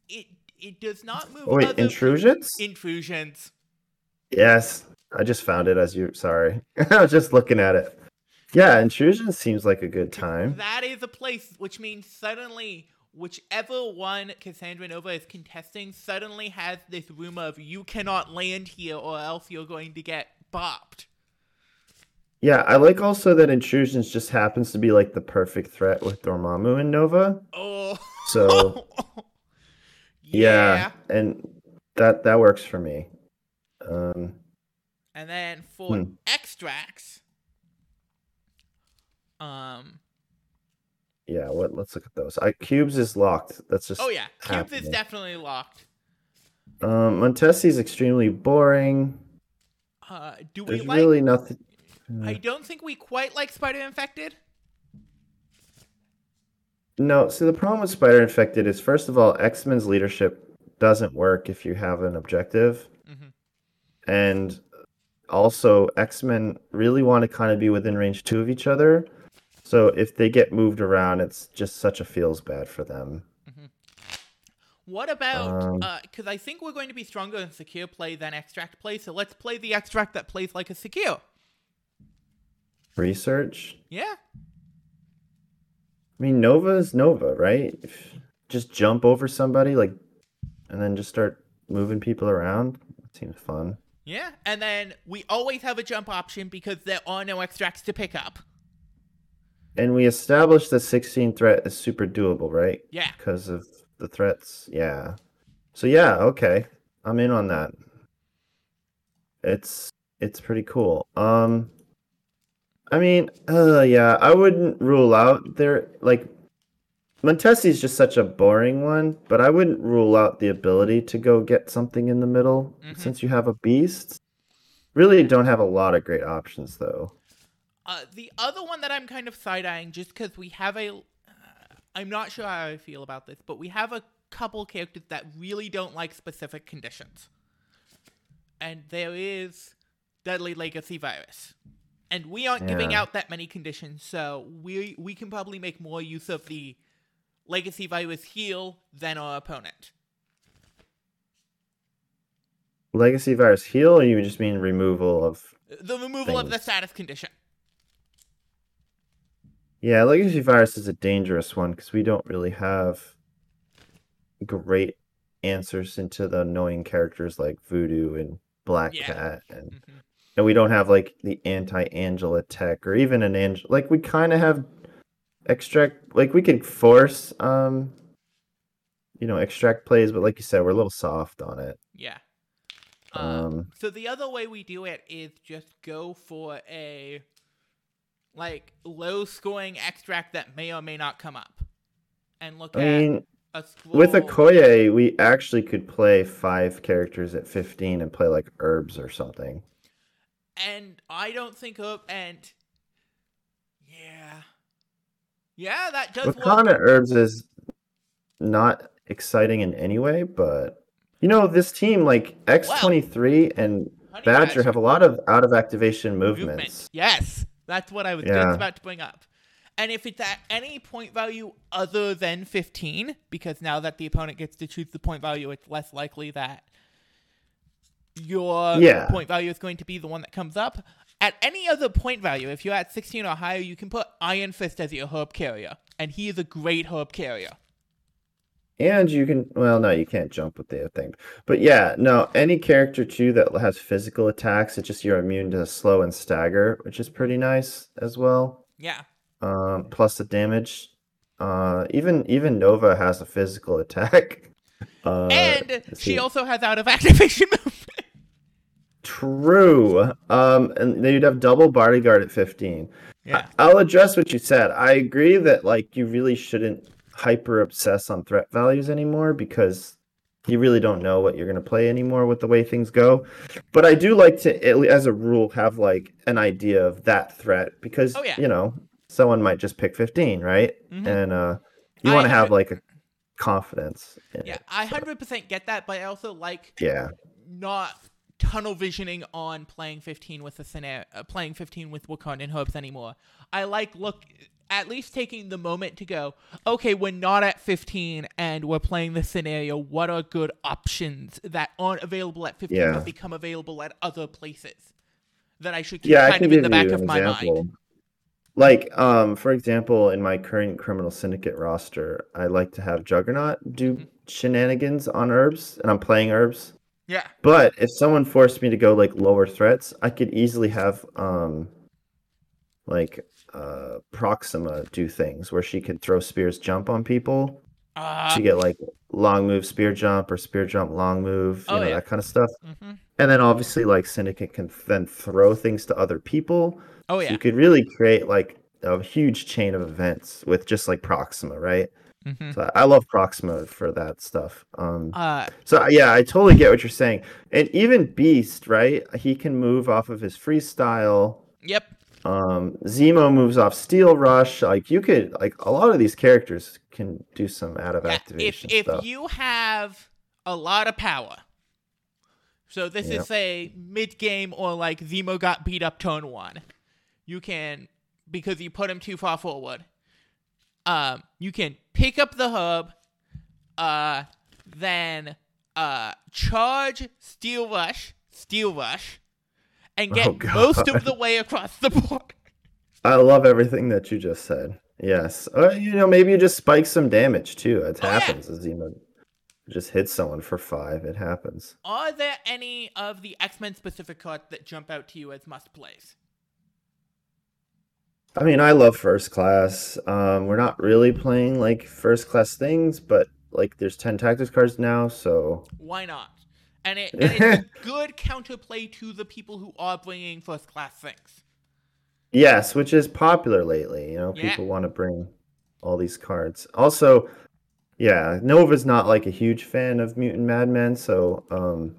it it does not move. Oh wait, other intrusions? Intrusions. Yes, I just found it as you. Sorry, I was just looking at it. Yeah, intrusion seems like a good time. That is a place, which means suddenly whichever one Cassandra Nova is contesting suddenly has this rumor of you cannot land here or else you're going to get bopped. Yeah, I like also that intrusions just happens to be like the perfect threat with Dormammu and Nova. Oh. So yeah. yeah, and that that works for me. Um, And then for Hmm. extracts, um, yeah. What? Let's look at those. I cubes is locked. That's just. oh yeah, cubes is definitely locked. Um, Montesi is extremely boring. Uh, do we There's like? really nothing. I don't think we quite like Spider Infected. No, see the problem with Spider Infected is first of all, X Men's leadership doesn't work if you have an objective, mm-hmm. and also X Men really want to kind of be within range two of each other. So if they get moved around, it's just such a feels bad for them. What about? Um, uh, because I think we're going to be stronger in secure play than extract play. So let's play the extract that plays like a secure. Research. Yeah. I mean, Nova is Nova, right? If, just jump over somebody, like, and then just start moving people around. That seems fun. Yeah, and then we always have a jump option because there are no extracts to pick up. And we established that 16 threat is super doable, right? Yeah. Because of the threats. Yeah. So yeah, okay. I'm in on that. It's it's pretty cool. Um I mean, uh yeah, I wouldn't rule out there like Montesi is just such a boring one, but I wouldn't rule out the ability to go get something in the middle Mhm. since you have a beast. Really don't have a lot of great options though. Uh, the other one that I'm kind of side eyeing, just because we have a. Uh, I'm not sure how I feel about this, but we have a couple characters that really don't like specific conditions. and there is deadly legacy virus. And we aren't giving out that many conditions, so we we can probably make more use of the legacy virus heal than our opponent. Legacy virus heal, or you just mean removal of? The removal of the Things. status condition. Yeah, legacy virus is a dangerous one because we don't really have great answers into the annoying characters like Voodoo and Black Yeah. Cat, and Mhm. and we don't have like the anti-Angela tech or even an angel. Like we kind of have extract. Like we can force, um, you know, extract plays, but like you said, we're a little soft on it. Yeah. Um, Um, so the other way we do it is just go for a like low scoring extract that may or may not come up. And look I at mean, a scroll. with Okoye, we actually could play five characters at 15 and play like herbs or something. and I don't think of and yeah. Yeah, that does With work. Kana herbs is not exciting in any way, but you know, this team like X23 and Badger Badger. have a lot of out of activation movement. movements. Yes, that's what I was Yeah. just about to bring up. And if it's at any point value other than 15, because now that the opponent gets to choose the point value, it's less likely that your Yeah. point value is going to be the one that comes up. At any other point value, if you're at 16 or higher, you can put Iron Fist as your herb carrier. And he is a great herb carrier. And you can, well, no, you can't jump with the thing. But yeah, no, any character too that has physical attacks, it's just you're immune to slow and stagger, which is pretty nice as well. Yeah. Um, plus the damage. Uh, even even Nova has a physical attack. Uh, and she see. also has out of activation movement. True. Um, and then you'd have double bodyguard at 15. Yeah. I- I'll address what you said. I agree that like you really shouldn't hyper obsess on threat values anymore because you really don't know what you're going to play anymore with the way things go. But I do like to, as a rule, have like an idea of that threat because Oh, yeah. you know someone might just pick 15, right? Mhm. And uh, you want to have like a confidence. In Yeah, it. I 100% get that, but I also like Yeah. not tunnel visioning on playing 15 with the scenario, uh, playing 15 with Wakanda and hopes anymore. I like look at least taking the moment to go, okay, we're not at 15 and we're playing this scenario. What are good options that aren't available at 15 Yeah. but become available at other places that I should keep yeah, kind of in the back of my example. mind. Like, um, for example, in my current criminal syndicate roster, I like to have Juggernaut do Mm-hmm. shenanigans on herbs, and I'm playing herbs. Yeah. But if someone forced me to go like lower threats, I could easily have um, like uh, Proxima do things where she could throw spears jump on people. Uh, she get like long move spear jump or spear jump long move, you Oh, know yeah. that kind of stuff. mhm. And then obviously like syndicate can then throw things to other people. Oh So yeah. you could really create like a huge chain of events with just like Proxima, right? Mhm. So I I love Proxima for that stuff. Um, Uh, so yeah, I totally get what you're saying. And even Beast, right? He can move off of his freestyle. yep. Um, Zemo moves off Steel Rush. Like you could, like a lot of these characters can do some out of Yeah, if activation if stuff. you have a lot of power, so this Yep. is a mid game or like Zemo got beat up turn one, you can because you put him too far forward. Um, you can pick up the hub, uh, then uh charge Steel Rush, Steel Rush, and get Oh, most of the way across the board. I love everything that you just said. Yes, you know maybe you just spike some damage too. It Oh, yeah. happens. as Zemo just hits someone for five. It happens. Are there any of the X Men specific cards that jump out to you as must plays? I mean, I love first class. Um, we're not really playing like first class things, but like there's 10 tactics cards now, so Why not? And, it, and it's a good counterplay to the people who are bringing first class things. yes, which is popular lately. You know, Yeah. people want to bring all these cards. Also, yeah, Nova's not like a huge fan of Mutant Madmen, so um,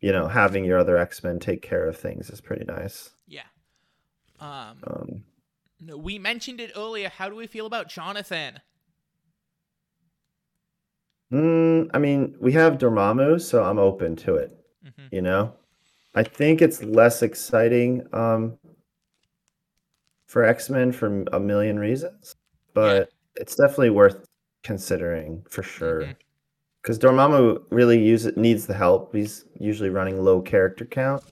you know, having your other X-Men take care of things is pretty nice. Yeah. Um, Um, we mentioned it earlier. How do we feel about Jonathan? Mm, I mean, we have Dormammu, so I'm open to it. Mhm. You know, I think it's less exciting um, for X Men for a million reasons, but it's definitely worth considering for sure. Because Dormammu really use needs the help. He's usually running low character count,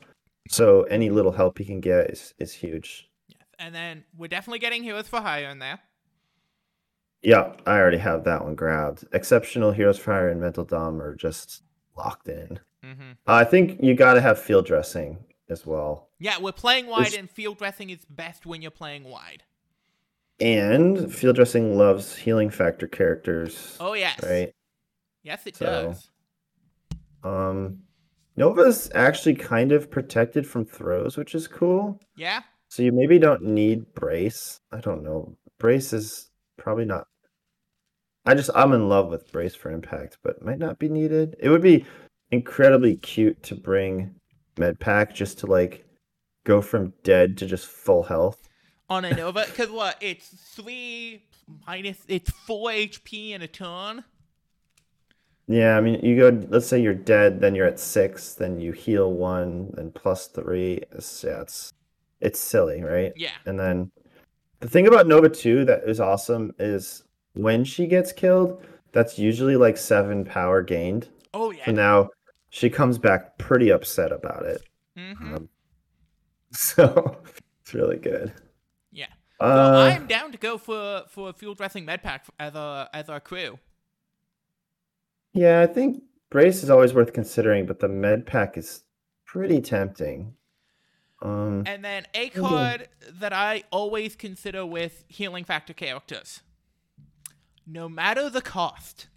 so any little help he can get is is huge. Yes. And then we're definitely getting Heroes for Hire in there. Yeah, I already have that one grabbed. Exceptional Heroes for Hire and Mental Dom are just locked in. hmm I think you got to have field dressing as well. Yeah, we're playing wide, It's- and field dressing is best when you're playing wide. And field dressing loves healing factor characters, Oh yes, right? yes it So- does. Um, Nova's actually kind of protected from throws, which is cool. Yeah, So you maybe don't need brace. I don't know. Brace is probably not. I just I'm in love with brace for impact, but might not be needed. It would be incredibly cute to bring med pack just to like go from dead to just full health. on a Nova, because what? It's three minus. It's four HP in a turn. Yeah, I mean you go. Let's say you're dead, then you're at six, then you heal one, then plus three. It's, yeah, it's it's silly, right? Yeah. And then the thing about Nova 2 that is awesome is when she gets killed, that's usually like seven power gained. Oh yeah. And now she comes back pretty upset about it. hmm Um, so it's really good. Yeah. Uh, Well, I'm down to go for for a field dressing med pack as a as our crew. yeah, I think Brace is always worth considering, but the med pack is pretty tempting. Um, And then a card that I always consider with healing factor characters. No matter the cost.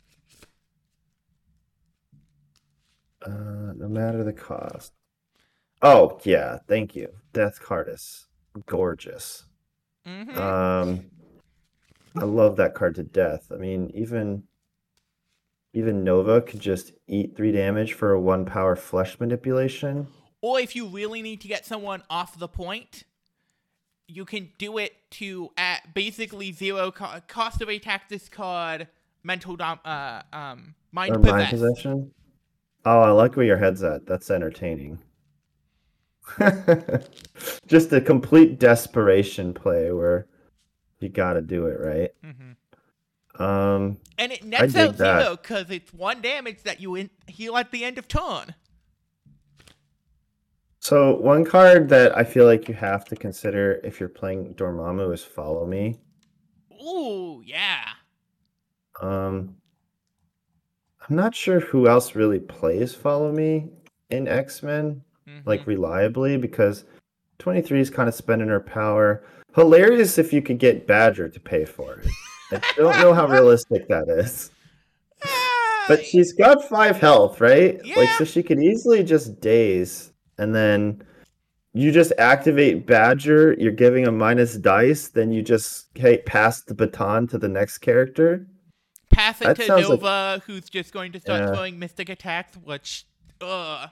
uh, no matter the cost. Oh, yeah, thank you. Death card is gorgeous. hmm Um, I love that card to death. I mean, even even Nova could just eat three damage for a one power flesh manipulation. or if you really need to get someone off the point, you can do it to at basically zero co- cost of attack this card mental dom- uh um mind or mind possession. Oh, I like where your head's at. That's entertaining. just a complete desperation play where you got to do it right. Mm-hmm. Um, And it nets out zero because it's one damage that you in- heal at the end of turn. So one card that I feel like you have to consider if you're playing Dormammu is Follow Me. Ooh, yeah. Um, I'm not sure who else really plays Follow Me in X Men, Mhm. like reliably, because 23 is kind of spending her power. Hilarious if you could get Badger to pay for it. I don't know how realistic that is. But she's got five health, right? Yeah. Like, so she could easily just daze, and then you just activate Badger. You're giving a minus dice, then you just hey, pass the baton to the next character. pass it that to sounds like- Nova, who's just going to start Yeah. throwing mystic attacks, which, ugh.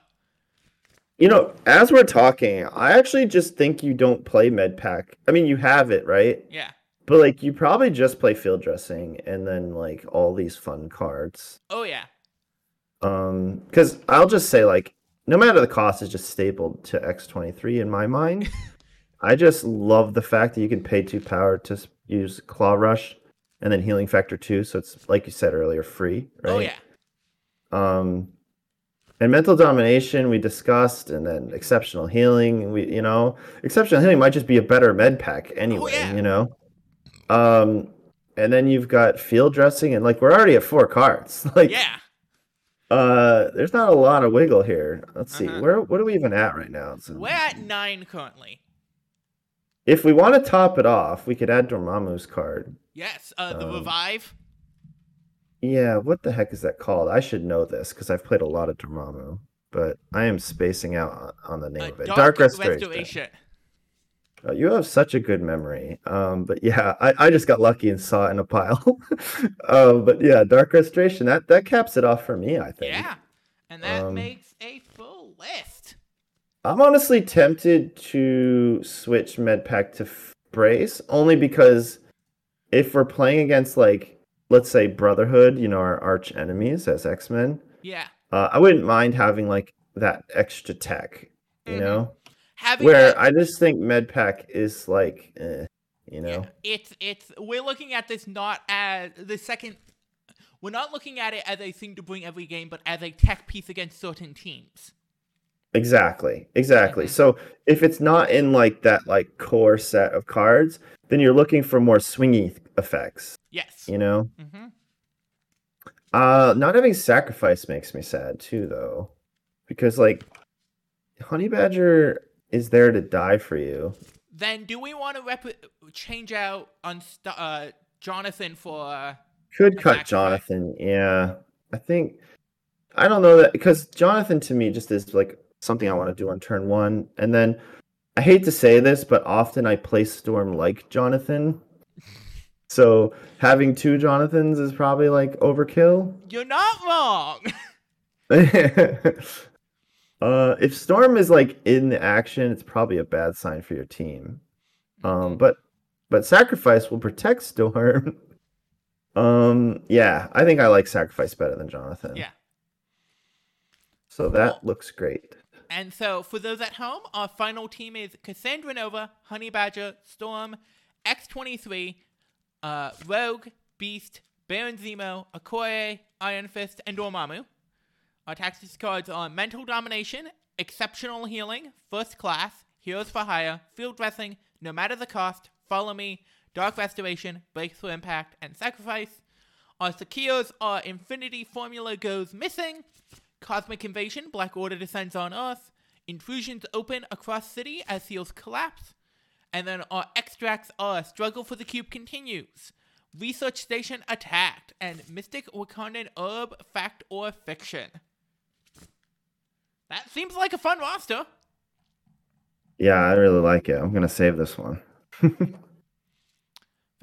You know, as we're talking, I actually just think you don't play med pack. I mean, you have it, right? Yeah. But like, you probably just play field dressing and then like all these fun cards. Oh, yeah. Um, because I'll just say like, no matter the cost, is just stapled to X23 in my mind. I just love the fact that you can pay two power to use Claw Rush and then Healing Factor two, so it's like you said earlier, free, right? Oh, yeah. Um, and mental domination we discussed, and then exceptional healing. We, you know, exceptional healing might just be a better med pack anyway. Oh, yeah. You know, um, and then you've got field dressing, and like we're already at four cards. Like, Yeah. Uh, there's not a lot of wiggle here. Let's see, Uh-huh. where what are we even at right now? So We're at nine currently. if we want to top it off, we could add Dormammu's card. Yes. Uh, the Um, revive. Yeah, what the heck is that called? I should know this because I've played a lot of Dormammu, but I am spacing out on, on the name Uh, of it. dark, Dark Restoration. restoration. Oh, you have such a good memory. Um, but yeah, I, I just got lucky and saw it in a pile. uh, but yeah, Dark Restoration that that caps it off for me. I think. Yeah. And that Um, makes a full list. I'm honestly tempted to switch Medpack to Brace only because if we're playing against like let's say Brotherhood, you know, our arch enemies as X Men, Yeah. uh, I wouldn't mind having like that extra tech you Mhm. know. Having Where that- I just think MedPack is like, eh, you know. It's it's we're looking at this not as the second. We're not looking at it as a thing to bring every game, but as a tech piece against certain teams. Exactly. Exactly. Mhm. So if it's not in like that like core set of cards, then you're looking for more swingy effects, Yes. you know? hmm Uh not having sacrifice makes me sad too though. Because like Honey Badger is there to die for you. Then do we want to rep- change out on st- uh, Jonathan for? Uh, Could cut. Jonathan. Yeah. I think I don't know that because Jonathan to me just is like something I want to do on turn one. And then I hate to say this, but often I play Storm like Jonathan. So having two Jonathans is probably like overkill. you're not wrong. uh if Storm is like in the action, it's probably a bad sign for your team. Um but but sacrifice will protect Storm. um yeah, I think I like sacrifice better than Jonathan. yeah. So that looks great. And so, for those at home, our final team is Cassandra Nova, Honey Badger, Storm, X23, uh, Rogue, Beast, Baron Zemo, Okoye, Iron Fist, and Dormammu. Our tactics cards are Mental Domination, Exceptional Healing, First Class, Heroes for Hire, Field Dressing, No Matter the Cost, Follow Me, Dark Restoration, Brace for Impact, and Sacrifice. Our Sakios are Infinity Formula Goes Missing, Cosmic Invasion, Black Order descends on Earth, Intrusions open across city as seals collapse, and then our extracts are Struggle for the Cube continues, Research Station attacked, and Mystic Wakandan Herb Fact or Fiction. That seems like a fun roster. Yeah, I really like it. I'm gonna save this one.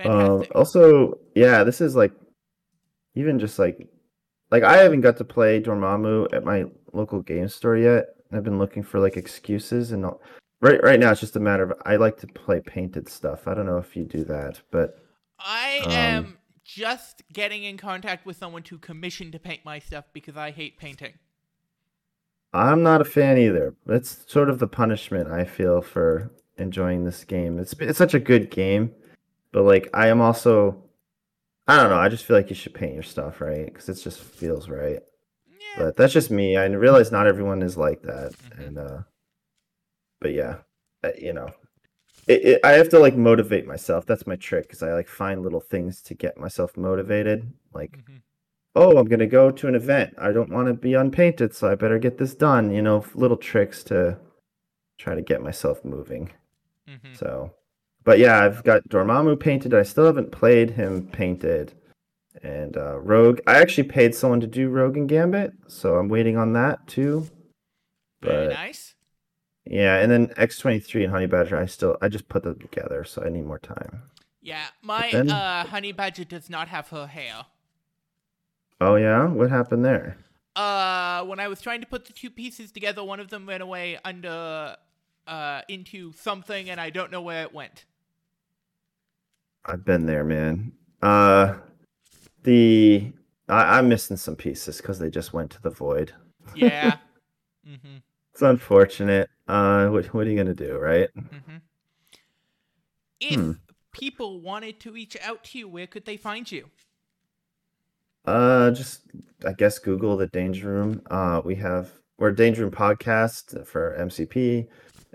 Um, also, yeah, this is like even just like like I haven't got to play Dormammu at my local game store yet. I've been looking for like excuses and all. right right now it's just a matter of I like to play painted stuff. I don't know if you do that, but I um, am just getting in contact with someone to commission to paint my stuff because I hate painting. I'm not a fan either. It's sort of the punishment I feel for enjoying this game. It's it's such a good game, but like I am also I don't know. I just feel like you should paint your stuff right because it just feels right. Yeah. But that's just me. I realize not everyone is like that, Mhm. and uh, but yeah, you know, it, it, I have to like motivate myself. That's my trick because I like find little things to get myself motivated. Like, Mhm. Oh, I'm gonna go to an event. I don't want to be unpainted, so I better get this done. You know, little tricks to try to get myself moving. Mm-hmm. So, but yeah, I've got Dormammu painted. I still haven't played him painted. And uh, Rogue, I actually paid someone to do Rogue and Gambit, so I'm waiting on that too. Very But nice. yeah, and then X23 and Honey Badger, I still I just put them together, so I need more time. Yeah, my then- uh, honey badger does not have her hair. Oh yeah, what happened there? Uh, when I was trying to put the two pieces together, one of them ran away under, uh, into something, and I don't know where it went. I've been there, man. Uh, the I, I'm missing some pieces because they just went to the void. Yeah. mm-hmm. It's unfortunate. Uh, what what are you gonna do, right? Mm-hmm. If Hmm. people wanted to reach out to you, where could they find you? Uh, just I guess Google the Danger Room. Uh, we have we're Danger Room podcast for MCP,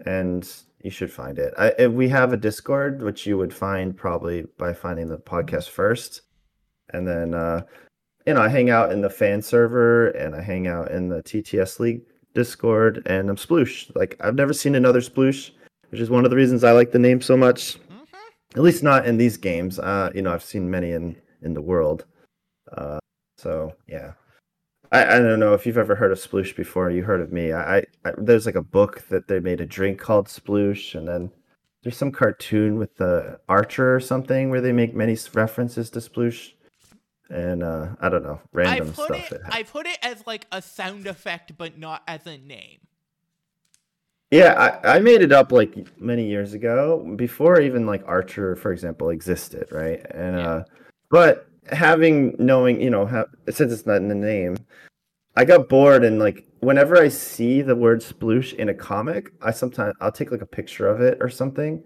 and you should find it. I, if we have a Discord, which you would find probably by finding the podcast first, and then uh, you know I hang out in the fan server and I hang out in the TTS League Discord, and I'm Sploosh. Like I've never seen another Sploosh, which is one of the reasons I like the name so much. Mm-hmm. At least not in these games. Uh, you know, I've seen many in in the world. Uh, so yeah, I, I don't know if you've ever heard of Sploosh before. You heard of me. I, I, there's like a book that they made a drink called Sploosh, and then there's some cartoon with the Archer or something where they make many references to Sploosh, and uh, I don't know, random I put stuff. it. I put it as like a sound effect, but not as a name. Yeah, I, I made it up like many years ago, before even like Archer, for example, existed, right? And Yeah. uh but having knowing, you know, since it's not in the name, I got bored and like whenever I see the word sploosh in a comic, I sometimes I'll take like a picture of it or something.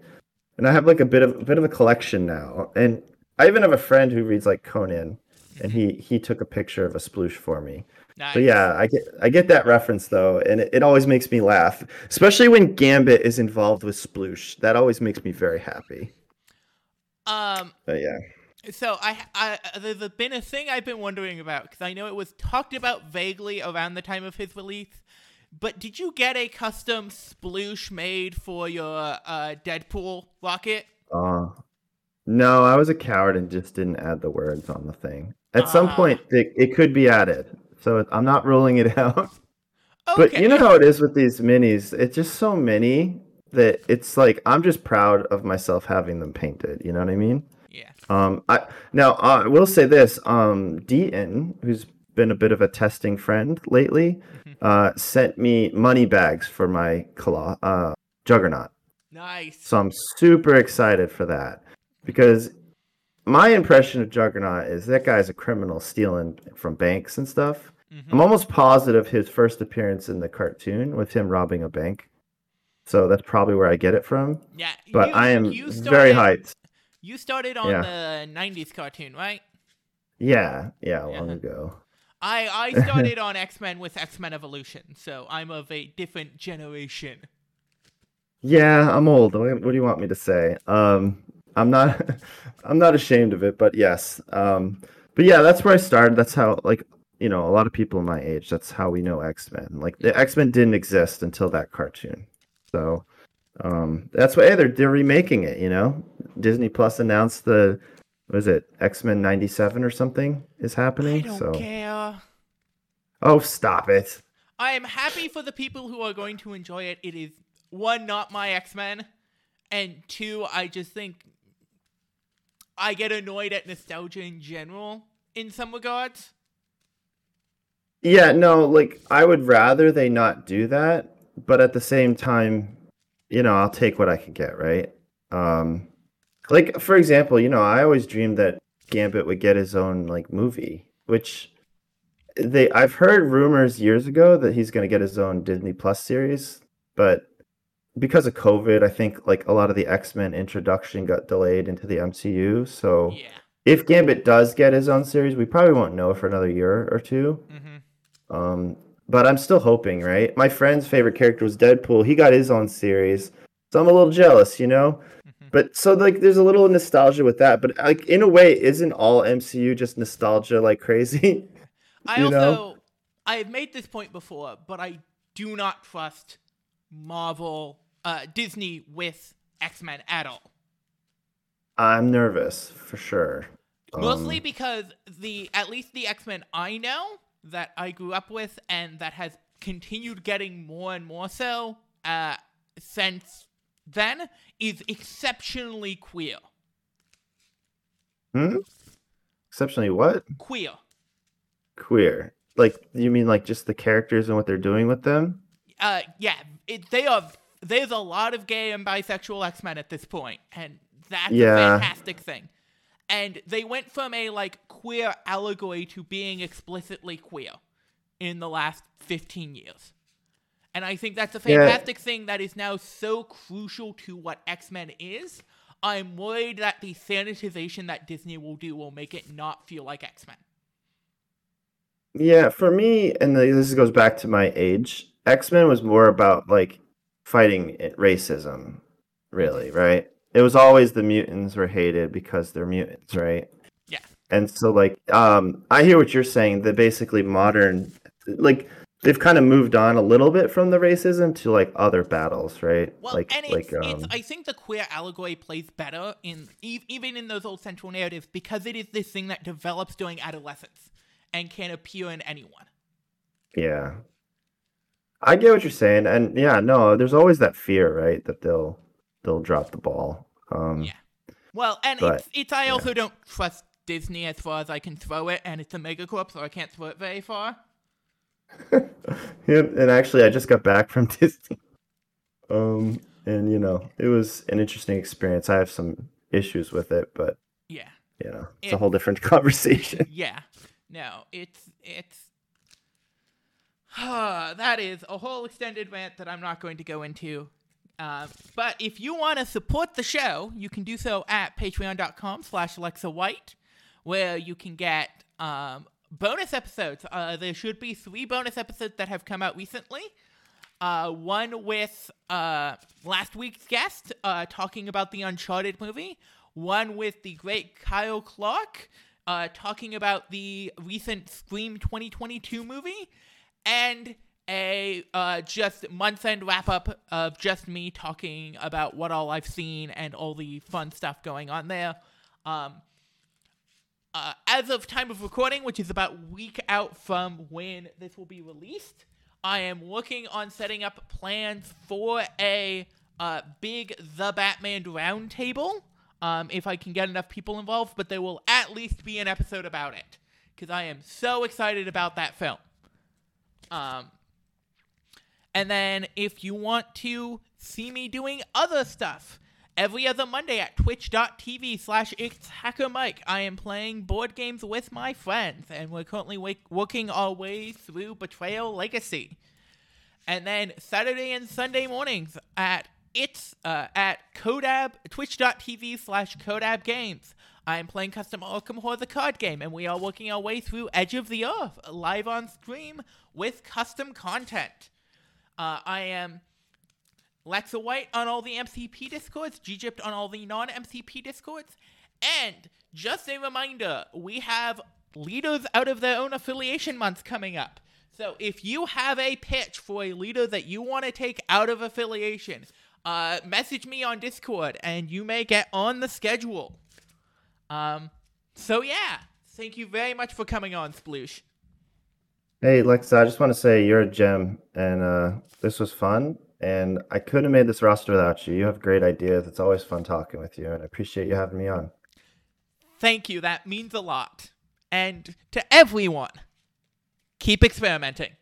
And I have like a bit of a bit of a collection now. And I even have a friend who reads like Conan and he he took a picture of a sploosh for me. Nice. But yeah, I get I get that reference though, and it, it always makes me laugh, especially when Gambit is involved with sploosh. That always makes me very happy. Um. But yeah. So I, I there's been a thing I've been wondering about because I know it was talked about vaguely around the time of his release. But did you get a custom sploosh made for your uh, Deadpool rocket? Uh, no, I was a coward and just didn't add the words on the thing. At some Ah. point, it, it could be added, so I'm not ruling it out. Okay. But you know how it is with these minis. It's just so many that it's like I'm just proud of myself having them painted. You know what I mean? Um, I now uh, I will say this. Um, Deaton, who's been a bit of a testing friend lately, Mhm. uh, sent me money bags for my Colo- uh, Juggernaut. Nice. So I'm super excited for that because my impression of Juggernaut is that guy's a criminal stealing from banks and stuff. Mhm. I'm almost positive his first appearance in the cartoon with him robbing a bank. So that's probably where I get it from. Yeah. But you- I am you very hyped. You started on Yeah. the '90s cartoon, right? Yeah, yeah, long Yeah. ago. I I started on X Men with X Men Evolution, so I'm of a different generation. Yeah, I'm old. What do you want me to say? Um, I'm not, I'm not ashamed of it, but yes. Um, but yeah, that's where I started. That's how, like, you know, a lot of people my age. That's how we know X Men. Like, the X Men didn't exist until that cartoon. So, um, that's why hey, they're they're remaking it. You know, Disney Plus announced the, was it X Men '97 or something is I happening. don't so, care. oh, stop it. I am happy for the people who are going to enjoy it. It is one, not my X Men, and two, I just think I get annoyed at nostalgia in general in some regards. Yeah, no, like I would rather they not do that, but at the same time, you know, I'll take what I can get, right? Um like for example, you know, I always dreamed that Gambit would get his own like movie, which they I've heard rumors years ago that he's going to get his own Disney Plus series, but because of COVID, I think like a lot of the X-Men introduction got delayed into the MCU, so Yeah. if Gambit does get his own series, we probably won't know for another year or two. hmm Um, but I'm still hoping, right? My friend's favorite character was Deadpool. He got his own series, so I'm a little jealous, you know. But so like, there's a little nostalgia with that. But like, in a way, isn't all MCU just nostalgia like crazy? I also know? I have made this point before, but I do not trust Marvel, uh, Disney with X Men at all. I'm nervous for sure. Mostly Um, because the at least the X Men I know that I grew up with and that has continued getting more and more so uh, since then is exceptionally queer. hmm? exceptionally what Queer. queer. Like you mean like just the characters and what they're doing with them? Uh, yeah, it, they are. There's a lot of gay and bisexual X Men at this point, and that's Yeah. a fantastic thing. And they went from a like queer allegory to being explicitly queer in the last 15 years. And I think that's a Yeah. fantastic thing that is now so crucial to what X Men is. I'm worried that the sanitization that Disney will do will make it not feel like X Men. Yeah, for me, and this goes back to my age. X Men was more about like fighting racism, really, right? It was always the mutants were hated because they're mutants, right? Yeah. And so, like, um, I hear what you're saying. That basically modern, like, they've kind of moved on a little bit from the racism to like other battles, right? Well, like, and it's, like, it's um, I think the queer allegory plays better in even in those old central narratives because it is this thing that develops during adolescence and can appear in anyone. yeah. I get what you're saying, and yeah, no, there's always that fear, right, that they'll they'll drop the ball. Um, Yeah. Well, and But, it's it's I also don't trust Disney as far as I can throw it, and it's a megacorp, so I can't throw it very far. Yeah, and actually, I just got back from Disney. Um, and you know, it was an interesting experience. I have some issues with it, but Yeah. you know, it's It- a whole different conversation. Yeah. No, it's it's that is a whole extended rant that I'm not going to go into. Uh, but if you want to support the show, you can do so at patreon.com slash Alexa White, where you can get um, bonus episodes. Uh, there should be three bonus episodes that have come out recently. Uh, one with uh, last week's guest uh, talking about the Uncharted movie. One with the great Kyle Clark uh, talking about the recent Scream 2022 movie. And a uh, just month end wrap up of just me talking about what all I've seen and all the fun stuff going on there. Um, uh, as of time of recording, which is about week out from when this will be released, I am working on setting up plans for a uh, big The Batman roundtable. Um, if I can get enough people involved, but there will at least be an episode about it because I am so excited about that film. Um, and then if you want to see me doing other stuff, every other Monday at twitch.tv slash it's hacker mike, I am playing board games with my friends, and we're currently working our way through Betrayal Legacy. And then Saturday and Sunday mornings at it's uh, at Codab twitch.tv slash Codab Games. I am playing Custom Arkham Horror the card game, and we are working our way through Edge of the Earth live on stream with custom content. Uh, I am Lexa White on all the MCP discords, Gypt on all the non MCP discords, and just a reminder, we have leaders out of their own affiliation months coming up. So if you have a pitch for a leader that you want to take out of affiliation, uh, message me on Discord and you may get on the schedule. Um, so yeah, thank you very much for coming on, Sploosh. Hey, Lexa, I just want to say you're a gem, and uh, this was fun. And I couldn't have made this roster without you. You have great ideas. It's always fun talking with you, and I appreciate you having me on. Thank you. That means a lot. And to everyone, keep experimenting.